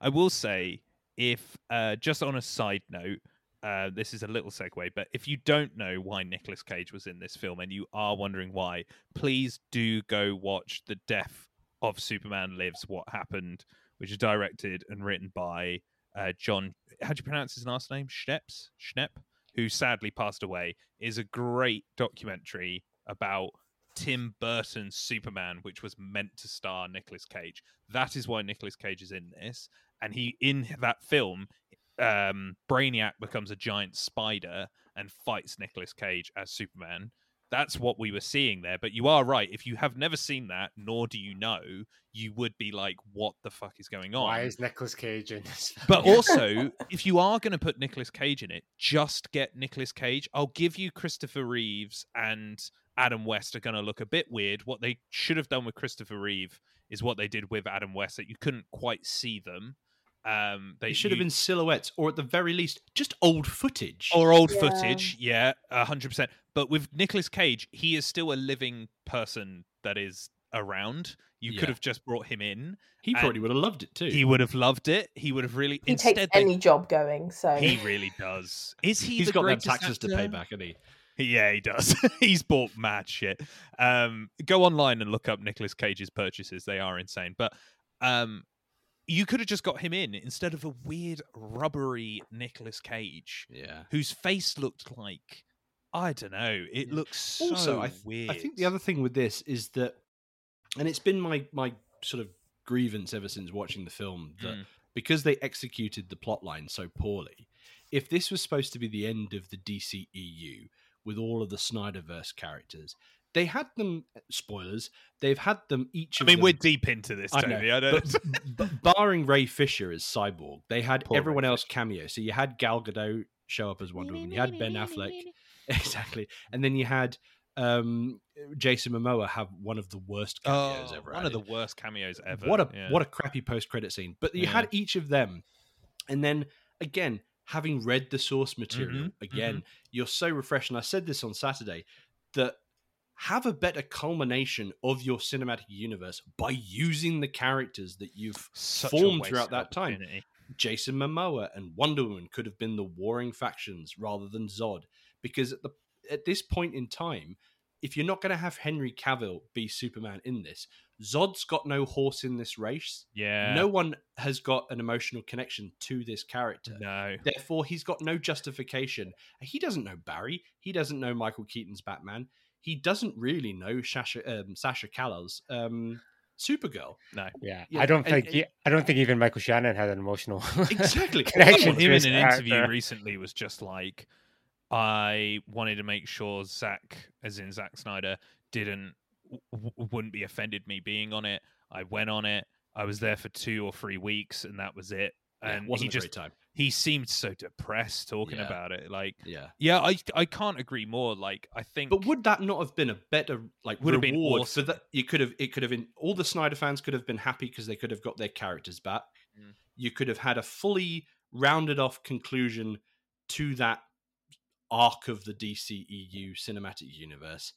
I will say, if uh, just on a side note, uh, this is a little segue, but if you don't know why Nicolas Cage was in this film and you are wondering why, please do go watch The Death of Superman Lives: What Happened, which is directed and written by uh, John. How do you pronounce his last name? Schneps. Schnepp, who sadly passed away, is a great documentary about Tim Burton's Superman, which was meant to star Nicolas Cage. That is why Nicolas Cage is in this, and he in that film, um, Brainiac becomes a giant spider and fights Nicolas Cage as Superman. That's what we were seeing there. But you are right. If you have never seen that, nor do you know, you would be like, "What the fuck is going on?" Why is Nicolas Cage in this? But (laughs) also, if you are going to put Nicolas Cage in it, just get Nicolas Cage. I'll give you Christopher Reeves and Adam West are going to look a bit weird. What they should have done with Christopher Reeve is what they did with Adam West, that you couldn't quite see them. Um, they It should have been silhouettes, or at the very least, just old footage. or old Yeah. footage. Yeah, a hundred percent. But with Nicolas Cage, he is still a living person that is around. You Yeah. could have just brought him in. he probably would have loved it too. He would have loved it. He would have really. He instead, takes they- any job going. So he really does. Is he? He's the got them greatest taxes to pay back, hasn't he? Yeah, he does. (laughs) He's bought mad shit. Um, go online and look up Nicolas Cage's purchases; they are insane. But um, you could have just got him in instead of a weird, rubbery Nicolas Cage, Yeah. whose face looked like I don't know. It looks so also, I, th- weird. I think the other thing with this is that, and it's been my my sort of grievance ever since watching the film that Mm. because they executed the plot line so poorly, if this was supposed to be the end of the DCEU with all of the Snyderverse characters, they had them. Spoilers. They've had them each. I of mean, them- we're deep into this, I know, I, don't. but, (laughs) but barring Ray Fisher as Cyborg, they had Poor Ray everyone else cameo. So you had Gal Gadot show up as Wonder Woman. You had Ben Affleck, (laughs) (laughs) exactly, and then you had um, Jason Momoa have one of the worst cameos oh, ever. one of the worst cameos ever. What a yeah. what a crappy post credit scene. But you Yeah. had each of them, and then again, having read the source material Mhm, again, you're so refreshed. And I said this on Saturday that have a better culmination of your cinematic universe by using the characters that you've Such formed throughout that time. Jason Momoa and Wonder Woman could have been the warring factions rather than Zod. Because at the at this point in time, if you're not going to have Henry Cavill be Superman in this, Zod's got no horse in this race. Yeah. No one has got an emotional connection to this character. No. Therefore, he's got no justification. He doesn't know Barry. He doesn't know Michael Keaton's Batman. He doesn't really know Sasha um, Sasha Callas, um, Supergirl. Yeah, Yeah, I don't and- think he, I don't think even Michael Shannon had an emotional (laughs) Exactly. connection. Someone- him in an interview recently was just like, I wanted to make sure Zach, as in Zack Snyder, didn't w- w- wouldn't be offended me being on it. I went on it. I was there for two or three weeks, and that was it. Yeah, And wasn't he a just great time. He seemed so depressed talking Yeah. about it. Like, Yeah. yeah, I I can't agree more. Like, I think, But would that not have been a better like Would have been reward awesome. for that? You could have. It could have been. All the Snyder fans could have been happy because they could have got their characters back. Mm. You could have had a fully rounded off conclusion to that arc of the DCEU cinematic universe.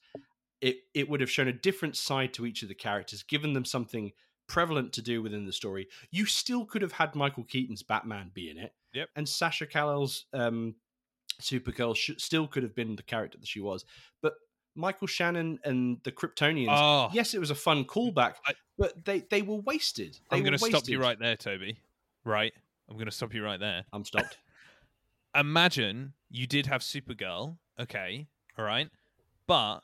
It it would have shown a different side to each of the characters, given them something prevalent to do within the story. You still could have had Michael Keaton's Batman be in it, Yep. and Sasha Callal's um, Supergirl sh- still could have been the character that she was. But Michael Shannon and the Kryptonians, oh, yes, it was a fun callback, I- but they they were wasted. They I'm going to stop you right there, Toby. Right, I'm going to stop you right there. I'm stopped. (laughs) imagine you did have Supergirl, okay, all right, but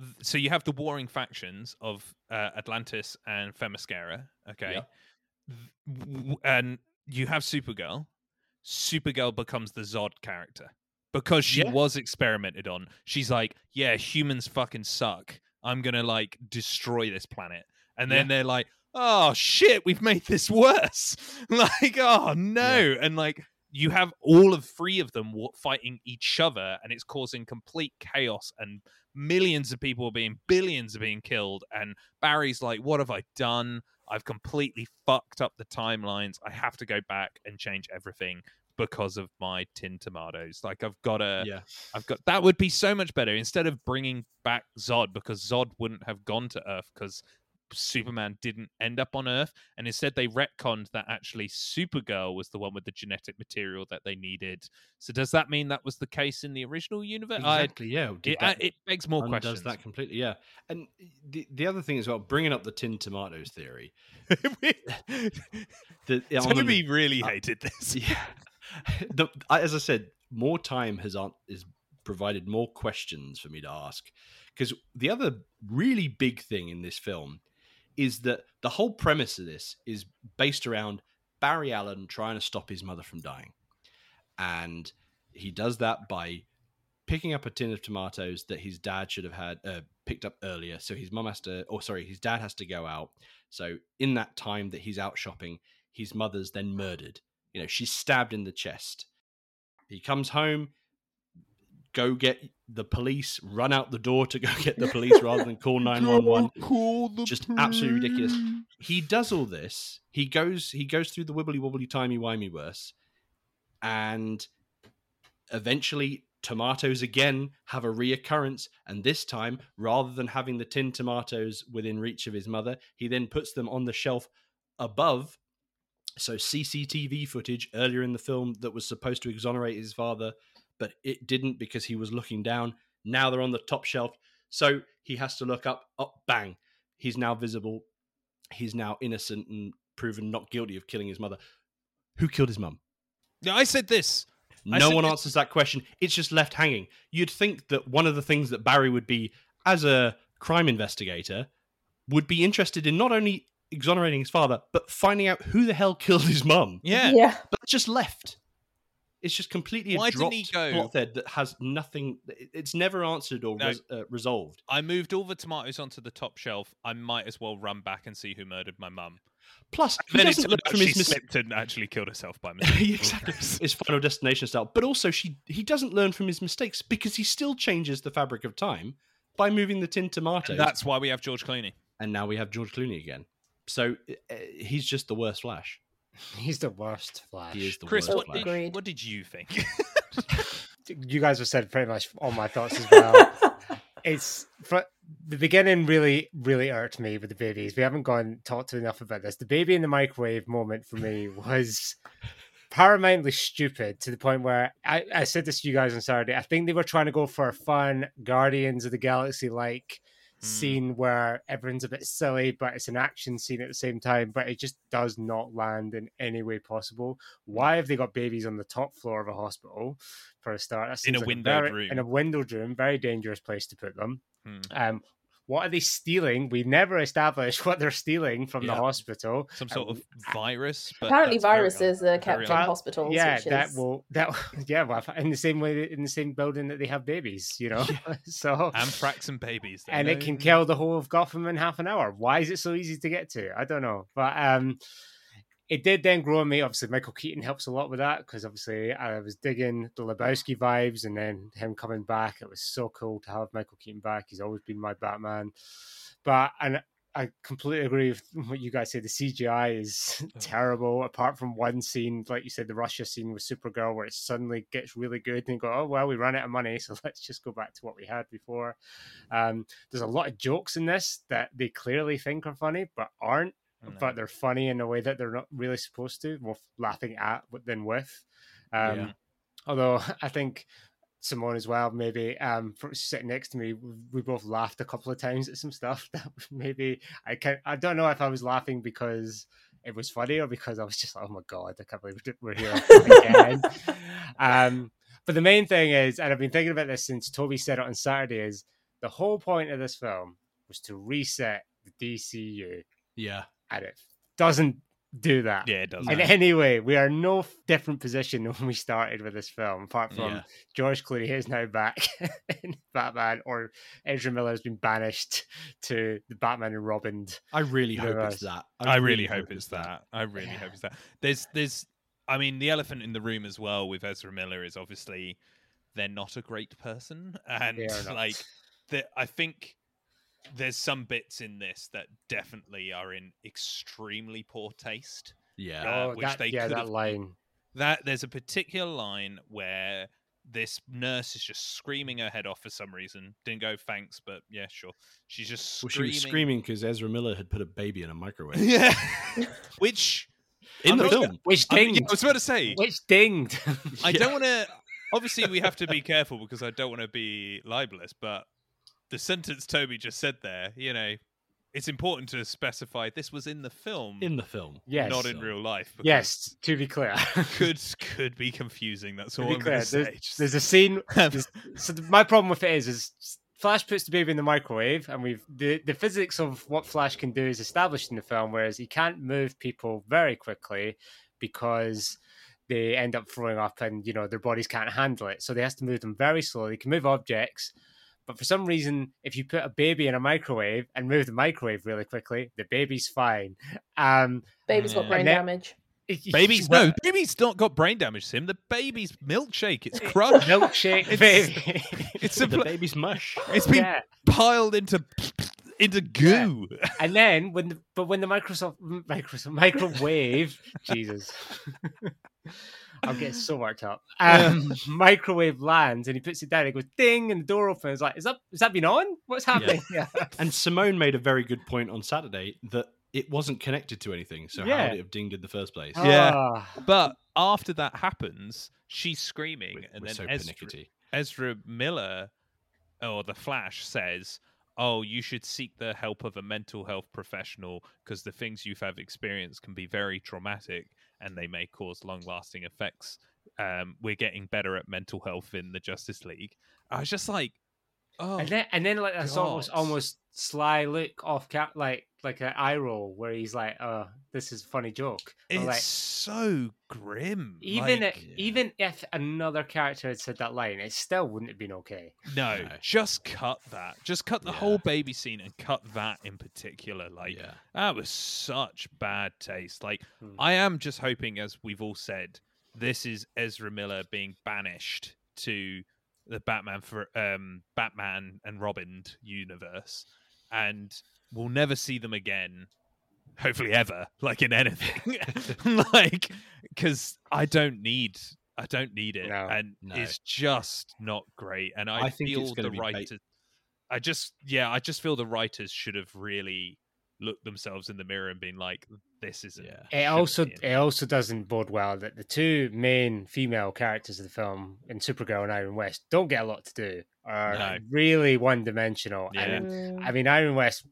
th- so you have the warring factions of uh, Atlantis and Themyscira, okay, Yeah. Th- w- w- and you have Supergirl. Supergirl becomes the Zod character because she Yeah. was experimented on. She's like, yeah, humans fucking suck. I'm gonna like destroy this planet, and then they're like, oh shit, we've made this worse. (laughs) like, oh no, and like you have all of three of them fighting each other, and it's causing complete chaos, and millions of people are being, billions are being killed, and Barry's like, what have I done? I've completely fucked up the timelines. I have to go back and change everything because of my tin tomatoes. Like I've got to yeah, I've got that would be so much better instead of bringing back Zod because Zod wouldn't have gone to Earth because Superman didn't end up on Earth, and instead they retconned that actually Supergirl was the one with the genetic material that they needed. So does that mean that was the case in the original universe? I- exactly. yeah, it, that- it begs more questions. that completely. Yeah, and the the other thing as well, bringing up the tin tomatoes theory. (laughs) The, the- Toby really uh, hated this. yeah, (laughs) the, as I said, more time has on, is provided more questions for me to ask because the other really big thing in this film is that the whole premise of this is based around Barry Allen trying to stop his mother from dying, and he does that by picking up a tin of tomatoes that his dad should have had uh, picked up earlier. So his mum has to, or sorry, his dad has to go out. So in that time that he's out shopping, his mother's then murdered. You know, she's stabbed in the chest. He comes home, go get the police, run out the door to go get the police rather than call (laughs) 911. Call Just absolutely ridiculous. He does all this. He goes he goes through the wibbly wobbly timey wimey worse. and eventually tomatoes again have a reoccurrence. And this time, rather than having the tin tomatoes within reach of his mother, he then puts them on the shelf above. So CCTV footage earlier in the film that was supposed to exonerate his father, but it didn't because he was looking down. Now they're on the top shelf. So he has to look up, up, bang. He's now visible. He's now innocent and proven not guilty of killing his mother. Who killed his mum? No, I said this. No said one this- answers that question. It's just left hanging. You'd think that one of the things that Barry would be, as a crime investigator, would be interested in not only exonerating his father, but finding out who the hell killed his mum. Yeah. yeah. But just left. It's just completely a Why didn't dropped he go- plot thread that has nothing. It's never answered or No. res, uh, resolved. I moved all the tomatoes onto the top shelf. I might as well run back and see who murdered my mum. Plus, he Then it doesn't turned learn out from she his mis- slipped and actually killed herself by (laughs) mistake. exactly. It's Final Destination style. But also, she he doesn't learn from his mistakes because he still changes the fabric of time by moving the tin tomatoes. And that's why we have George Clooney. and now we have George Clooney again. So uh, he's just the worst Flash. (laughs) He's the worst Flash. He is the Chris, worst what Flash. did, what did you think? (laughs) You guys have said pretty much all my thoughts as well. (laughs) it's fr- the beginning really really irked me with the babies. We haven't gone talked to enough about this. The baby in the microwave moment for me was paramountly stupid to the point where I, I said this to you guys on Saturday. I think they were trying to go for a fun Guardians of the Galaxy like Hmm. scene where everyone's a bit silly, but it's an action scene at the same time. But it just does not land in any way possible. Why have they got babies on the top floor of a hospital for a start? In a like windowed room. In a windowed room, very dangerous place to put them. Hmm. Um, what are they stealing? We never established (laughs) what they're stealing from the hospital. Some sort of virus? But Apparently, viruses are kept in hospitals. yeah, which that is... will that (laughs) yeah, well, in the same way in the same building that they have babies, you know. (laughs) so and Anthrax and babies. they and it can kill the whole of Gotham in half an hour. Why is it so easy to get to? I don't know, but um, it did then grow on me. Obviously, Michael Keaton helps a lot with that because obviously I was digging the Lebowski vibes, and then him coming back. It was so cool to have Michael Keaton back. He's always been my Batman, but and. I completely agree with what you guys say. The CGI is (laughs) terrible, apart from one scene, like you said, the Russia scene with Supergirl, where it suddenly gets really good, and go, "Oh well, we ran out of money, (laughs) so let's just go back to what we had before." Um, there's a lot of jokes in this that they clearly think are funny, but aren't. No. But they're funny in a way that they're not really supposed to. More laughing at than with. Um, Yeah. Although (laughs) I think Simone as well, maybe um, for sitting next to me, we- we both laughed a couple of times at some stuff (laughs) that maybe I can I don't know if I was laughing because it was funny or because I was just like, oh my god, I can't believe we're here again. (laughs) um, but the main thing is, and I've been thinking about this since Toby said it on Saturday, is the whole point of this film was to reset the DCU, Yeah. And it doesn't do that. Yeah, it does. In any way, we are no different position than when we started with this film, apart from Yeah. George Clooney is now back (laughs) in Batman, or Ezra Miller has been banished to the Batman and Robin. I really hope it's that. I really hope it's that. I really Yeah. hope it's that. There's, there's, I mean, the elephant in the room as well with Ezra Miller is obviously they're not a great person, (laughs) and They are not. like, the, I think there's some bits in this that definitely are in extremely poor taste. Yeah. Uh, oh, which that, they yeah, could that have- line. That there's a particular line where this nurse is just screaming her head off for some reason. Didn't go thanks, but yeah, sure. She's just Well, she screaming. was screaming because Ezra Miller had put a baby in a microwave (laughs) yeah, which in I'm the not film. Which I, mean, yeah, dinged. I was about to say. Which dinged. I don't (laughs) want to. Obviously, we have to be careful because I don't want to be libelous. But the sentence Toby just said there, you know, it's important to specify this was in the film, In the film. yes. not in real life. Yes, to be clear. (laughs) could could be confusing. That's to all be I'm clear, going to say. there's, there's a scene. (laughs) there's- so th- my problem with it is, is Flash puts the baby in the microwave, and we've the, the physics of what Flash can do is established in the film, whereas he can't move people very quickly because they end up throwing up, and you know their bodies can't handle it. So they has to move them very slowly. They can move objects. But for some reason, if you put a baby in a microwave and move the microwave really quickly, the baby's fine. Um, Baby's got brain then- damage. (laughs) baby's no, baby's not got brain damage. Sim. the baby's milkshake. It's (laughs) crushed. milkshake It's- baby. (laughs) it's The baby's mush. it's been yeah. piled into into goo. And then when the, but when the Microsoft Microsoft microwave Jesus I'll get so worked up. (laughs) Um, microwave lands and he puts it down. He goes ding, and the door opens. Like, is that is that been on? What's happening? (laughs) Yeah, And Simone made a very good point on Saturday that it wasn't connected to anything. So how Yeah. would it have dinged in the first place? Yeah. Ah. But after that happens, she's screaming, We're, and we're then so Ezra, pernickety. Ezra Miller or the Flash says, "Oh, you should seek the help of a mental health professional because the things you have experienced can be very traumatic and they may cause long-lasting effects." Um, we're getting better at mental health in the Justice League. I was just like, "Oh, And then and then like that's almost almost sly look off cap like like an eye roll where he's like, "Oh, this is a funny joke." it's like, so grim." even like, if, even if another character had said that line, it still wouldn't have been okay. No, No. just cut that. Just cut the Yeah. whole baby scene and cut that in particular. Like yeah. that was such bad taste. Like Hmm. I am just hoping, as we've all said, this is Ezra Miller being banished to the Batman for um Batman and Robin universe, and we'll never see them again. hopefully ever, like in anything. (laughs) like, because I don't need. I don't need it, No. and No. it's just not great. And I, I think feel it's gonna the be bait- writers. I just, yeah, I just feel the writers should have really looked themselves in the mirror and been like, "This isn't." Yeah. It also it also doesn't bode well that the two main female characters of the film in Supergirl and Iris West don't get a lot to do. Are No. really one dimensional. Yeah. And Mm. I mean Iris West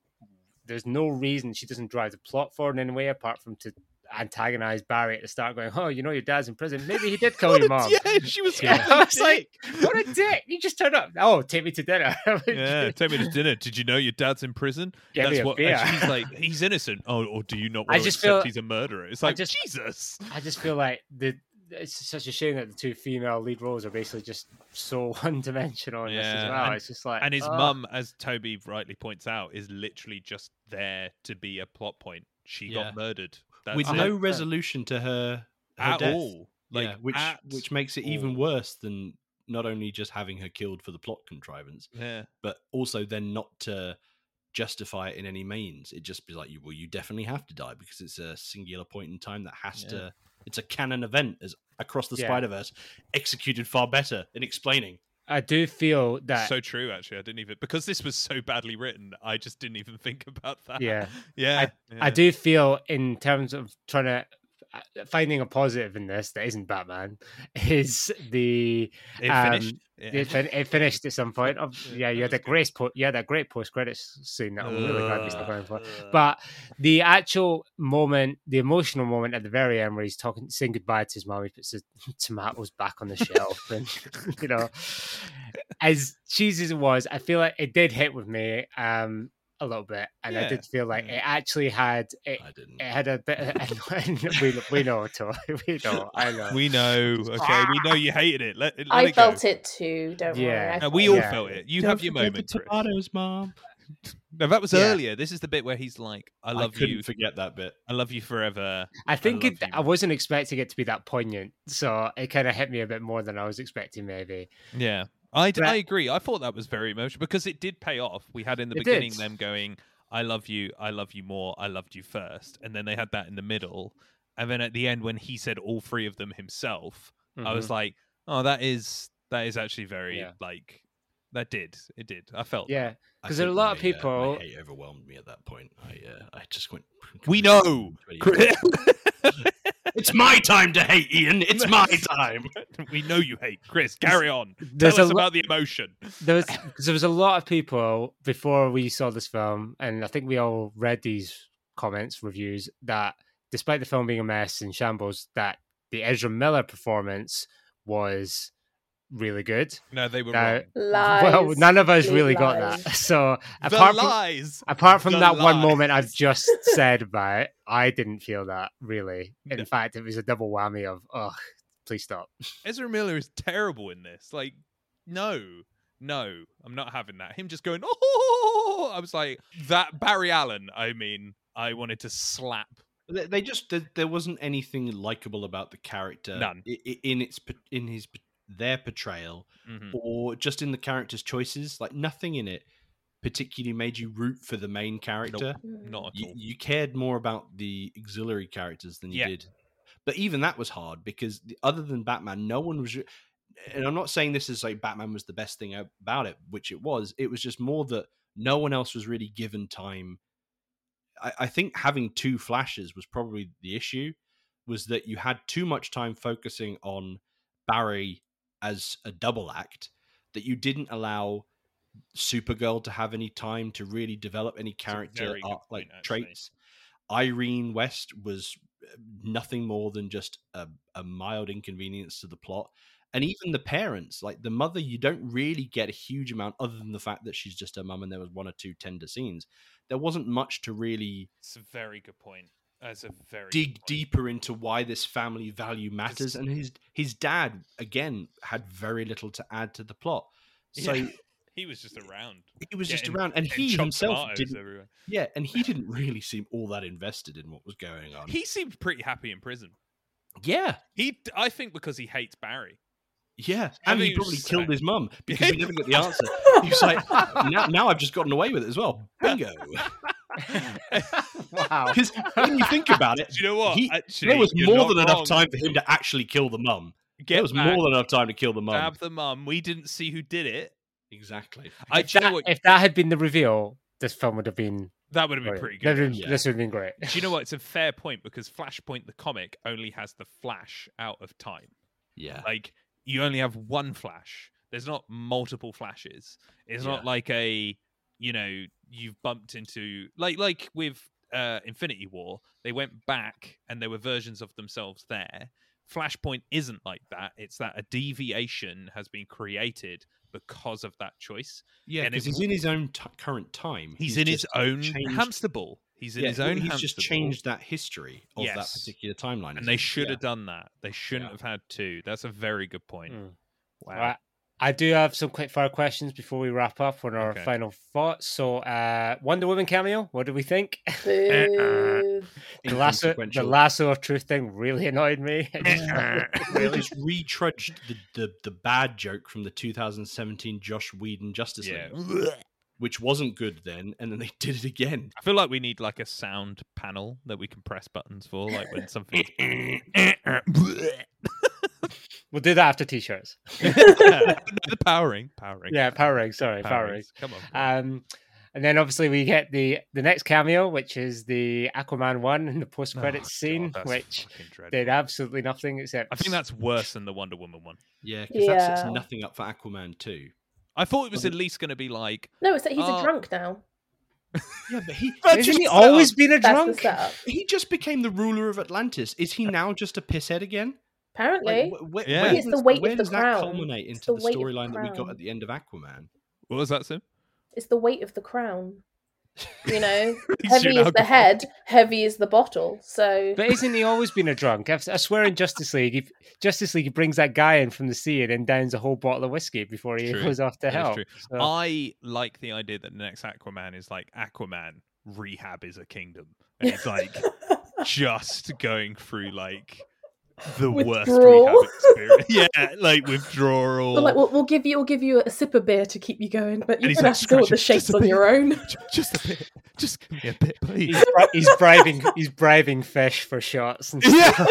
there's no reason she doesn't drive the plot forward in any way apart from to antagonize Barry at the start going, Oh, you know your dad's in prison. Maybe he did kill What your mom. Yeah, she was. Yeah. such a I was like, what a dick. You just turned up. Oh, take me to dinner. (laughs) yeah, take me to dinner. Did you know your dad's in prison? Get me That's a what. beer. And she's (laughs) like, he's innocent. Oh, or do you not I want to just accept feel- he's a murderer? It's I like just- Jesus. I just feel like the it's such a shame that the two female lead roles are basically just so (laughs) one dimensional in this Yeah, as well. and- it's just like And his oh. mum, as Toby rightly points out, is literally just there to be a plot point. She Yeah. got murdered. That's with it. no uh-huh. resolution to her, her at death. all. Like yeah, which at which makes it even worse than not only just having her killed for the plot contrivance, Yeah. but also then not to justify it in any means. It just be like, you well, you definitely have to die because it's a singular point in time that has Yeah. to. It's a canon event as across the Yeah. Spider Verse, executed far better in explaining. I do feel that So true, actually. I didn't even because this was so badly written. I just didn't even (laughs) think about that. Yeah. yeah. I do feel in terms of trying to finding a positive in this that isn't Batman (laughs) is the It um, finished. Yeah. it, fin- it finished at some point. Of, (laughs) Yeah, yeah, you had a great po- you had a great post credits scene that I'm really glad we still going for. Uh, But the actual moment, the emotional moment at the very end where he's talking, saying goodbye to his mom, he puts the (laughs) tomatoes back on the shelf, and you know, as cheesy as it was, I feel like it did hit with me um, a little bit, and I did feel like yeah. it actually had it. I didn't. It had a bit. Of, (laughs) we we know, Tori. (laughs) We know. (laughs) I know. we know. Okay, we know you hated it. Let, let I it felt go. it too. Don't Yeah. worry. I No, we all Yeah. felt it. You Don't have your forget moment, the tomatoes, mom. No, that was Yeah. earlier. This is the bit where he's like, "I love couldn't you. forget that bit. I love you forever." I think love it. I wasn't expecting it to be that poignant, so it kind of hit me a bit more than I was expecting. Maybe. Yeah. I, d- But- I agree. I thought that was very emotional because it did pay off. We had in the beginning did. them going, I love you, I love you more, I loved you first. And then they had that in the middle. And then at the end, when he said all three of them himself, I was Mhm. like, oh, that is that is actually very Yeah. like that did. It did. I felt yeah, because there are a think lot of my, uh, people- my hate overwhelmed me at that point. I uh, I just went. We know. (laughs) it's my time to hate, Ian. It's (laughs) my time. (laughs) we know you hate Chris. Carry on. there's Tell a us lo- about the emotion. there was 'cause there was a lot of people before we saw this film, and I think we all read these comments reviews that despite the film being a mess and shambles, that the Ezra Miller performance was really good. No, they were Now- wrong. Lies. well, none of us Big really got that. So The apart from lies. apart from The that one moment I've just (laughs) said about it, I didn't feel that really. In No. fact, it was a double whammy of oh, please stop. (laughs) Ezra Miller is terrible in this. Like, no, no, I'm not having that. Him just going, oh, I was like, that Barry Allen. I mean, I wanted to slap. They, they just there, there wasn't anything likable about the character. None. i- i- in its in his p- their portrayal, Mhm. or just in the character's choices. Like nothing in it particularly made you root for the main character. Mm. Not at You, all. you cared more about the auxiliary characters than you Yeah. did. But even that was hard because the, other than Batman, no one was. And I'm not saying this is like Batman was the best thing about it, which it was. It was just more that no one else was really given time. I, I think having two flashes was probably the issue. Was that you had too much time focusing on Barry as a double act that you didn't allow Supergirl to have any time to really develop any character arc, like point, traits. Irene West was uh, nothing more than just a, a mild inconvenience to the plot. And even the parents, like the mother, you don't really get a huge amount other than the fact that she's just her mum and there was one or two tender scenes. There wasn't much to really It's a very good point. That's a very dig deeper into why this family value matters. And his his dad, again, had very little to add to the plot. So Yeah. (laughs) He was just around. he was just around, and he himself didn't. everywhere. Yeah, and he (laughs) didn't really seem all that invested in what was going on. He seemed pretty happy in prison. yeah, He, I think, because he hates Barry. Yeah, and he probably said- killed his mum because we never get the answer. (laughs) He was like, now, now I've just gotten away with it as well. Bingo. (laughs) wow. Because when you think about it, Do you know what? He- Actually, there was more than wrong. enough time for him to actually kill the mum. Get there was back, more than enough time to kill the mum. stab the mum. We didn't see who did it. Exactly. I if, do you know that, what? if that had been the reveal, this film would have been that would have been great. pretty good. would have- Yeah. This would have been great. Do you know what? It's a fair point because Flashpoint, the comic, only has the Flash out of time. Yeah. Like you only have one Flash. There's not multiple flashes. It's not like a, you know, you've bumped into like like with uh Infinity War. They went back and there were versions of themselves there. Flashpoint isn't like that. It's that a deviation has been created because of that choice. Yeah, because he's in his own t- current time. He's, in his own changed- hamster ball. He's in yeah, his own He's hamster just ball. changed that history of that particular timeline. and they essentially. should Yeah. have done that. They shouldn't Yeah. have had to. That's a very good point. Mm. Wow. Right. I do have some quick fire questions before we wrap up on our Okay. final thoughts. So, uh, Wonder Woman cameo, what do we think? (laughs) (laughs) The lasso, the lasso of truth thing really annoyed me. It just- really, just retrudged the, the, the bad joke from the 2017 Joss Whedon Justice Yeah. League, which wasn't good then, and then they (laughs) did it again. I feel like we need like a sound panel that we can press buttons for, like when something. (laughs) (laughs) we'll do that after t-shirts. the powering, powering. Yeah, powering. Sorry, powering. powering. Come on. Um, and then obviously we get the the next cameo, which is the Aquaman one in the post Oh, credits scene, God, which did absolutely nothing except. I think that's worse than the Wonder Woman one. Yeah, because that sets nothing up for Aquaman 2. I thought it was at least going to be like, No, it's that he's Oh. a ah. drunk now. (laughs) Yeah, but he (laughs) Hasn't he always been a drunk? he just became the ruler of Atlantis. Is he now just a pisshead again? Apparently. Like, wh- wh- Yeah. where It's the does- weight of where the does that culminate into the the the storyline that we got at the end of Aquaman? what was that, Sim? It's the weight of the crown. You know, (laughs) heavy is the head, heavy is the bottle. So But isn't he always been a drunk? I I swear in Justice League, if Justice League brings that guy in from the sea and then downs a whole bottle of whiskey before he True. goes off to That is hell. So- I like the idea that the next Aquaman is like Aquaman rehab is a kingdom, and it's like (laughs) just going through like the worst Withdrawal. rehab experience. (laughs) yeah, like withdrawal. But like, we'll, we'll give you, we'll give you a sip of beer to keep you going, but you're he's gonna like have to do all the scratching, shakes on bit." your own. (laughs) Just a bit, just give me a bit, please. he's, bri- he's bribing he's bribing fish for shots. And Yeah. (laughs)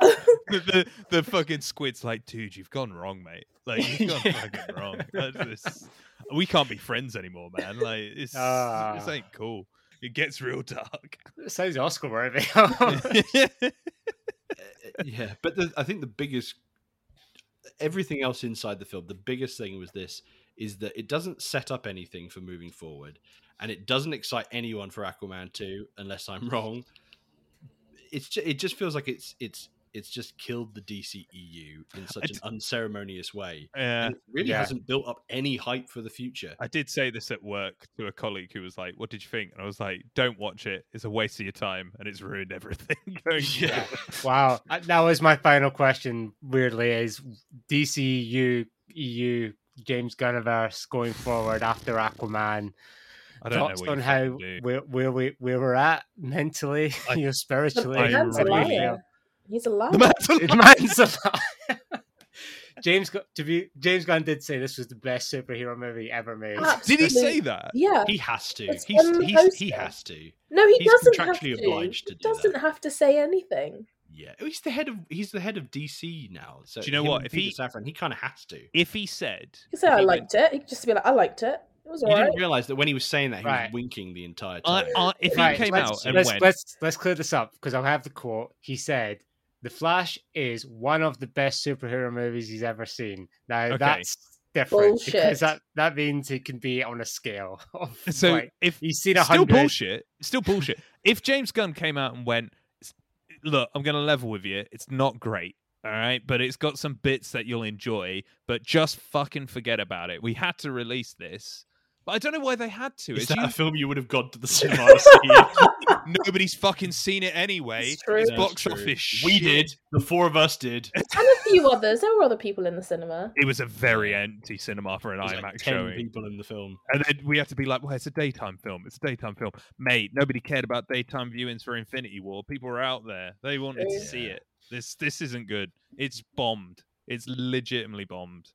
the, the the fucking squid's like, dude, you've gone wrong, mate. Like you've gone Yeah. fucking wrong. That's this- we can't be friends anymore, man. Like it's this Ah. ain't cool. It gets real dark. It sounds Oscar worthy. (laughs) (laughs) (laughs) Uh, yeah, but the, I think the biggest, everything else inside the film, the biggest thing was this: is that it doesn't set up anything for moving forward, and it doesn't excite anyone for Aquaman two, unless I'm wrong. It's ju- it just feels like it's it's it's just killed the DCEU in such an unceremonious way. yeah. And it really Yeah. hasn't built up any hype for the future. I did say this at work to a colleague who was like, "What did you think?" And I was like, "Don't watch it. It's a waste of your time, and it's ruined everything." (laughs) Going (laughs) Yeah. wow, (laughs) Uh, that was my final question. Weirdly, is DCU EU James Gunniverse going forward after Aquaman? I don't Thoughts know on how where, where we where we're at mentally, I- you know, spiritually. I the man's really what do you liar. He's a liar. The man's a feel? Man's alive. (laughs) James, Gu- to be James Gunn did say this was the best superhero movie ever made. Ah, Did he say that? Yeah. He has to. He's, he's, he has to. No, he he's doesn't have to. obliged to he do doesn't have to say anything. Yeah, Oh, he's the head of he's the head of DC now. So Do you know what? If Peter he- Safran, he kind of has to. If he said, He said I he liked it. He could just be like, I liked it. It was You alright. didn't realize that when he was saying that, he Right. was winking the entire I, time. I, if Right, he came let's, out and let's, went, let's let's clear this up because I'll have the quote. He said, "The Flash is one of the best superhero movies he's ever seen." Now Okay. that's different because that that means it can be on a scale. (laughs) Of, so like, if he's seen a still bullshit. Still bullshit. (laughs) if James Gunn came out and went, "Look, I'm going to level with you. It's not great, all right, but it's got some bits that you'll enjoy. But just fucking forget about it. We had to release this, but I don't know why they had to. Is It's that you- a film you would have gone to the cinema to see? (laughs) nobody's fucking seen it anyway. It's true. It's Yeah, box true. office. We shit. did. The four of us did. (laughs) And a few others. There were other people in the cinema. It was a very empty cinema for an IMAX like ten showing. people in the film. And then we have to be like, well, it's a daytime film. It's a daytime film. Mate, nobody cared about daytime viewings for Infinity War. People were out there. They wanted to see Yeah. it. This this isn't good. It's bombed. It's legitimately bombed.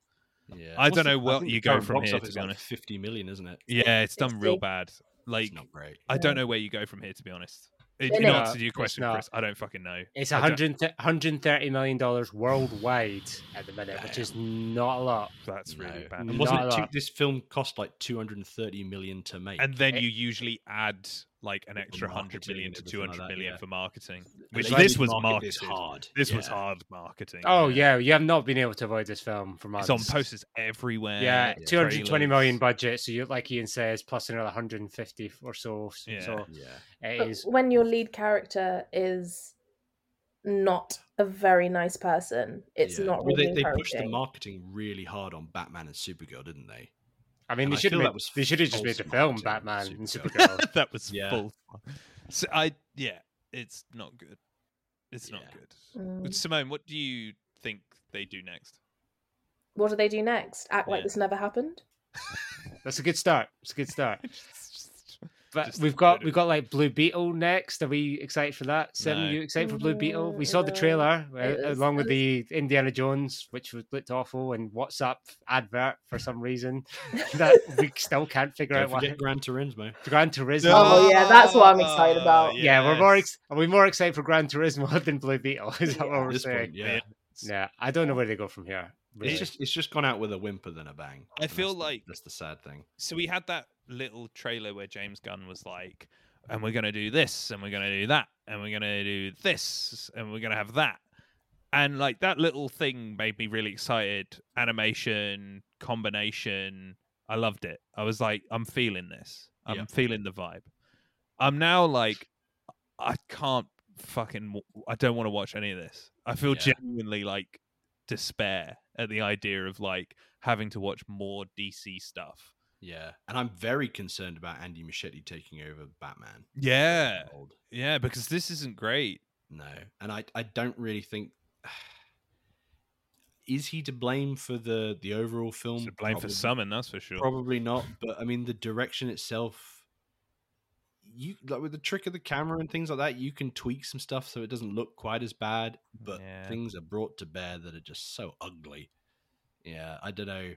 Yeah. I don't the- know what you go from here, to be honest. Fifty million, isn't it? Yeah, it's done real bad. Like it's not great. I don't know where you go from here, to be honest. It In is. answer to your question. Chris, I don't fucking know. It's I 100, 130 million dollars worldwide at the minute, which is not a lot. That's really No. bad. And Not wasn't it two, this film cost like two hundred and thirty million to make? And then It- you usually add like an extra hundred marketing million and to everything two like that, million yeah. for marketing. Which this was market marketed. this hard. This was hard marketing. Oh yeah, you have not been able to avoid this film for months. It's on posters everywhere. Yeah, Yeah. two hundred twenty million budget. So you, like Ian says, plus another hundred and fifty or so. s- Yeah. So Yeah. it But is. when your lead character is not a very nice person, it's Yeah. not Well, really they, they pushed the marketing really hard on Batman and Supergirl, didn't they? I mean, and they should feel have. that was They should have just made false the film marketing, Batman and Supergirl. Supergirl. (laughs) that was Yeah. full. So I yeah, it's not good. It's not good. Mm. Simone, what do you think they do next? What do they do next? Act like this never happened? That's a good start. It's a good start. (laughs) But Just we've got we've got like Blue Beetle next. Are we excited for that? Sim, No. you excited for Blue Beetle? We saw the Mm, trailer uh, along with the Indiana Jones, which was looked awful, and WhatsApp advert for some reason (laughs) that we still can't figure Don't out what. forget Gran Turismo. Gran Turismo. Oh, yeah, that's what I'm excited about. Yeah, we're more ex- are we more excited for Gran Turismo (laughs) than Blue Beetle? Is that Yeah. what we're this saying? point, yeah. Yeah, I don't know where they go from here. really. It's just it's just gone out with a whimper than a bang. I feel that's the- like- that's the sad thing. so we had that little trailer where James Gunn was like, and we're gonna do this, and we're gonna do that, and we're gonna do this, and we're gonna have that. And like that little thing made me really excited. Animation, combination. I loved it. I was like, I'm feeling this. I'm Yeah. feeling the vibe. I'm now like, I can't fucking, I don't want to watch any of this. I feel Yeah. genuinely like despair at the idea of like having to watch more DC stuff. Yeah, and I'm very concerned about Andy Muschietti taking over Batman. Yeah. Yeah, because this isn't great. No, and I I don't really think. (sighs) Is he to blame for the the overall film? To blame for Probably- summon, that's for sure. Probably not, but I mean the direction itself. You like with the trick of the camera and things like that, you can tweak some stuff so it doesn't look quite as bad. But Yeah. things are brought to bear that are just so ugly. Yeah, I don't know.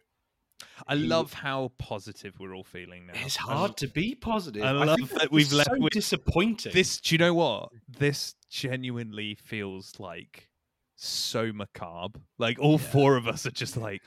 I he- love how positive we're all feeling now. It's I hard to be positive. I I love think that that we've left so with disappointing. This, do you know what? This genuinely feels like so macabre. Like all Yeah. four of us are just like,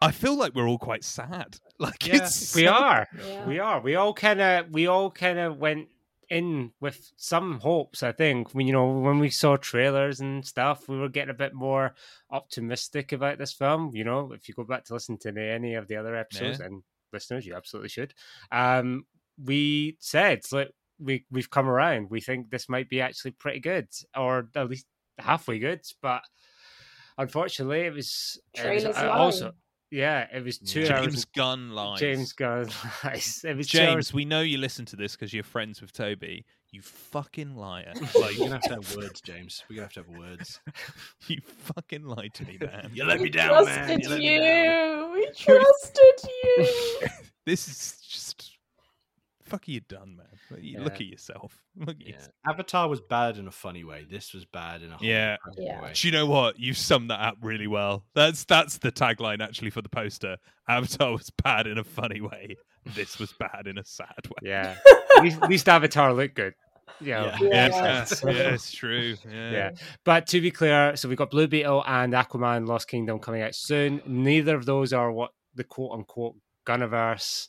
I feel like we're all quite sad. (laughs) Like Yeah, it's we are. Yeah. We are. We all kind of. We all kind of went in with some hopes. I think when you know when we saw trailers and stuff, we were getting a bit more optimistic about this film. You know, if you go back to listen to any of the other episodes, and listeners, you absolutely should. Um, we said like we we've come around. We think this might be actually pretty good, or at least halfway good. But unfortunately, it was, it was Trailers uh, also. Yeah, it was two hours. James Gunn lies. James Gunn. (laughs) lies. It was James, we know you listen to this because you're friends with Toby. You fucking liar. (laughs) like, Like we're gonna have to have words, James. We're gonna have to have words. (laughs) you fucking lied to me, man. You let me down, man. trusted You me down. you. We trusted you. this is just fuck you done, man. Like, you Look at yourself. (laughs) Look at Yeah. yourself. Avatar was bad in a funny way. This was bad in a whole Yeah. Yeah. way. Do you know what? You summed that up really well. That's that's the tagline actually for the poster. Avatar was bad in a funny way. This was bad in a sad way. Yeah. (laughs) at, least, at least Avatar looked good. Yeah. Yeah. Yeah, Yeah. yeah, it's true. Yeah. Yeah. But to be clear, so we've got Blue Beetle and Aquaman Lost Kingdom coming out soon. Neither of those are what the quote unquote Gunniverse s-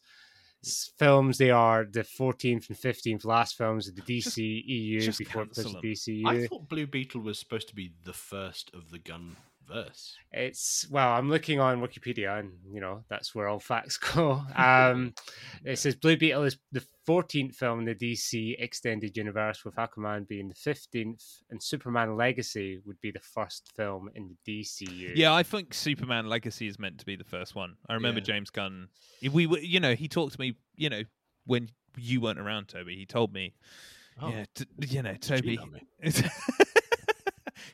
films. They are the 14th and 15th last films of the DC EU before it goes cancel to 'em. DCU. I thought Blue Beetle was supposed to be the first of the gun verse. It's well, I'm looking on Wikipedia, and you know that's where all facts (laughs) go. Um, (laughs) it says Blue Beetle is the 14th film in the DC extended universe, with Aquaman being the 15th, and Superman Legacy would be the first film in the DCU. Yeah, I think Superman Legacy is meant to be the first one. I remember Yeah. James Gunn. If We were, you know, he talked to me, you know, when you weren't around, Toby. He told me, yeah, t- you know, Toby. (laughs)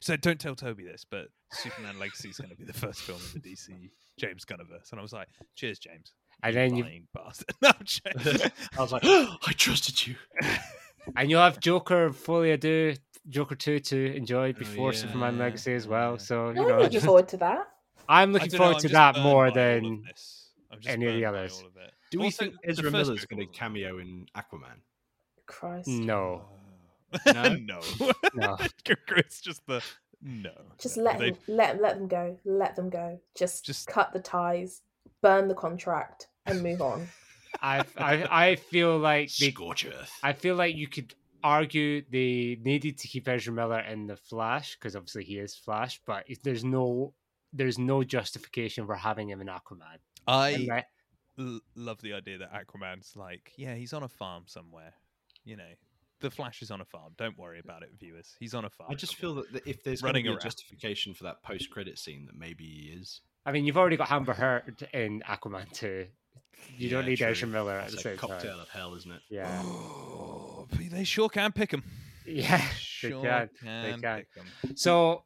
cheat on me. so don't tell Toby this, but Superman Legacy is going to be the first film in the DC James Gunniverse. And I was like, cheers, James. and then you bastard. (laughs) No, I'm joking. (laughs) I was like, (gasps) I trusted you. (laughs) and you'll have Joker Folie à Joker 2 to enjoy oh, before yeah, Superman yeah, Legacy as yeah. well. So, you I'm know, looking forward to that. I'm looking dunno, forward I'm to that more by all of than this. I'm just any of the burned by others. of it. Do we Also, think the Ezra first Miller's going to cameo in Aquaman? Christ. no. (laughs) no. No? (laughs) No. it's just the no. Just no. let They- him, let let them go. Let them go. Just, Just- cut the ties, burn the contract, and move on. (laughs) I, I I feel like they, Scorch Earth. I feel like you could argue they needed to keep Ezra Miller in the Flash because obviously he is Flash, but it- there's no there's no justification for having him in Aquaman. I And l- love the idea that Aquaman's like, yeah, he's on a farm somewhere. You know, the Flash is on a farm. Don't worry about it, viewers. He's on a farm. I just feel that if there's Running be a around. justification for that post-credit scene, that maybe he is. I mean, you've already got Amber Heard in Aquaman too. You don't need true. Ezra Miller at It's the a same cocktail time. of hell, isn't it? Yeah, (gasps) Oh, but they sure can pick him. yeah, (laughs) Sure they can. can, can. pick 'em. So,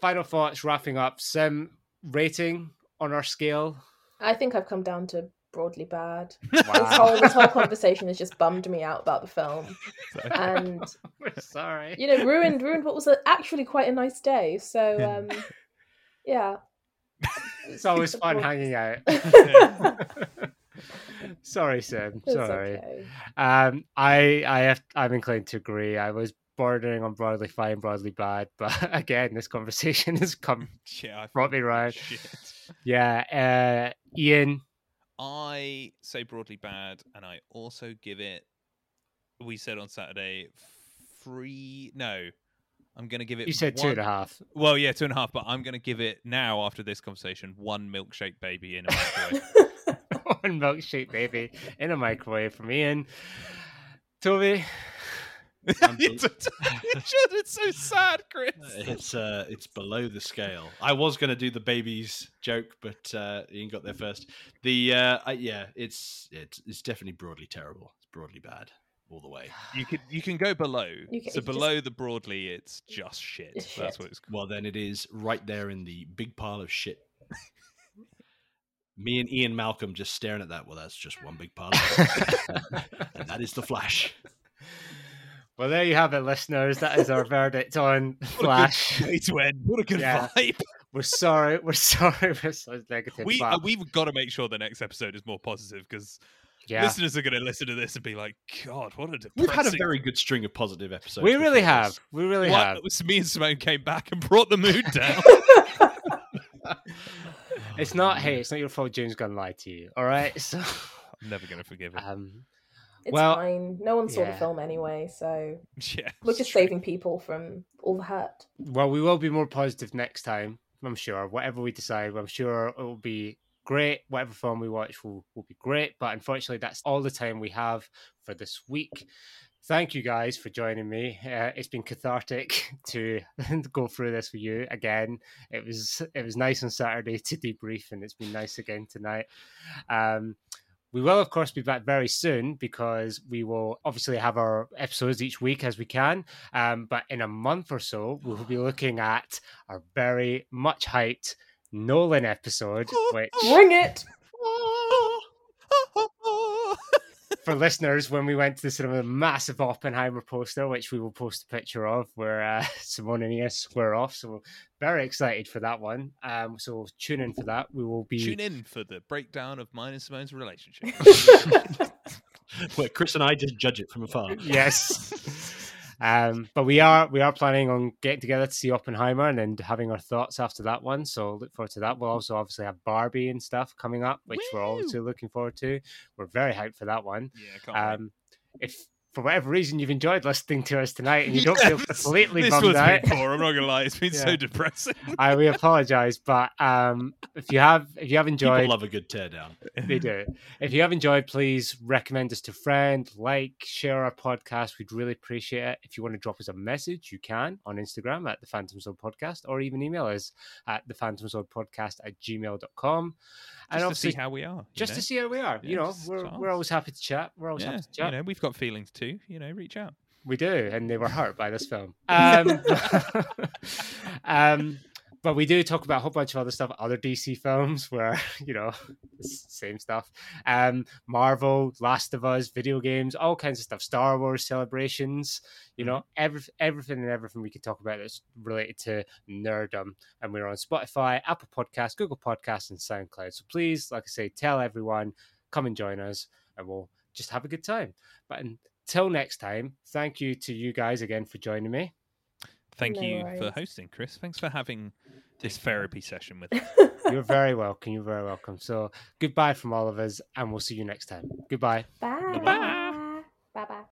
final thoughts. Wrapping up. Sim rating on our scale. I think I've come down to broadly bad. Wow. This whole this whole (laughs) conversation has just bummed me out about the film, So- and (laughs) We're sorry. you know, ruined ruined what was a, actually quite a nice day. So, um, yeah, It's always fun broad- hanging out. (laughs) Sorry, Sam. It's Sorry. okay. Um, I, I have, I'm inclined to agree. I was bordering on broadly fine, broadly bad, but again, this conversation has come, yeah, I brought me feel round. shit. Yeah, uh, Ian. I say broadly bad, and I also give it. We said on Saturday, three. No, I'm going to give it. You said two and a one- half. Well, yeah, two and a half. But I'm going to give it now after this conversation one milkshake baby in a microwave. (laughs) One milkshake baby in a microwave from Ian. Toby. It's, (laughs) it's so sad, Chris. (laughs) It's uh, it's below the scale. I was going to do the babies joke, but uh, Ian got there first. The uh, I, yeah, it's it's it's definitely broadly terrible. It's broadly bad all the way. You can you can go below. Can- so you just- below the broadly, it's just shit. It's That's shit. what it's. Well, then it is right there in the big pile of shit. Me and Ian Malcolm just staring at that. Well, that's just one big pile. Of shit. (laughs) and that is the Flash. Well, there you have it, listeners. That is our verdict on (laughs) Flash. Way to end. What a good Yeah. vibe. We're sorry. We're (laughs) sorry for so negative. We but uh, we've got to make sure the next episode is more positive because yeah, listeners are going to listen to this and be like, "God, what a depressing." We've had a very good string of positive episodes. we really before this. have. We really What? have. It was me and Simone came back and brought the mood (laughs) down. It's not. Hey, it's not your fault. James gonna lie to you. All right. So, I'm never going to forgive him. um, It's Well, fine. No one saw the film anyway, so (laughs) yeah, we're just true. saving people from all the hurt. well, we will be more positive next time. I'm sure. Whatever we decide, I'm sure it will be great. Whatever film we watch will will be great. But unfortunately, that's all the time we have for this week. Thank you guys for joining me. Uh, it's been cathartic (laughs) to (laughs) go through this with you again. It was it was nice on Saturday to debrief, and it's been nice again tonight. Um, we will, of course, be back very soon because we will obviously have our episodes each week as we can. Um, but in a month or so, we will be looking at our very much hyped Nolan episode, (laughs) which Bring it! (laughs) for listeners, when we went to the cinema, a massive Oppenheimer poster, which we will post a picture of, where uh, (laughs) Simone and Ian square off. So very excited for that one. Um, so tune in for that. We will be Tune in for the breakdown of mine and Simone's relationship. (laughs) (laughs) Where Chris and I just judge it from afar. yes. Um, but we are we are planning on getting together to see Oppenheimer and then having our thoughts after that one. So look forward to that. We'll also obviously have Barbie and stuff coming up, which we're also looking forward to. We're very hyped for that one. yeah. Um, if for whatever reason you've enjoyed listening to us tonight and you don't Yeah, feel (laughs) completely this bummed out, before. I'm not gonna lie, it's been so depressing. I we (laughs) apologize. But um, if you have if you have enjoyed, People love a good teardown. they do. If you have enjoyed, please recommend us to friend, like, share our podcast. We'd really appreciate it. If you want to drop us a message, you can on Instagram at the Fantom Zone Podcast or even email us at the Fantom Zone Podcast at gmail.com. And Just to obviously, see how we are. just know? to see how we are. Yeah, you know, we're, we're always happy to chat. We're always yeah, happy to chat. you know, we've got feelings too. You know, reach out. We do, and they were hurt by this film. (laughs) Um, (laughs) um, but we do talk about a whole bunch of other stuff, other DC films where (laughs) you know, same stuff. Um, Marvel, Last of Us, video games, all kinds of stuff. Star Wars celebrations, you know, every, everything and everything we could talk about that's related to nerddom. And we're on Spotify, Apple Podcasts, Google Podcasts, and SoundCloud. So please, like I say, tell everyone, come and join us, and we'll just have a good time. But until next time, thank you to you guys again for joining me. Thank No you worries. for hosting, Chris. Thanks for having this therapy session with us. (laughs) You're very welcome. You're very welcome. So goodbye from all of us, and we'll see you next time. Goodbye. Bye. Bye. Bye.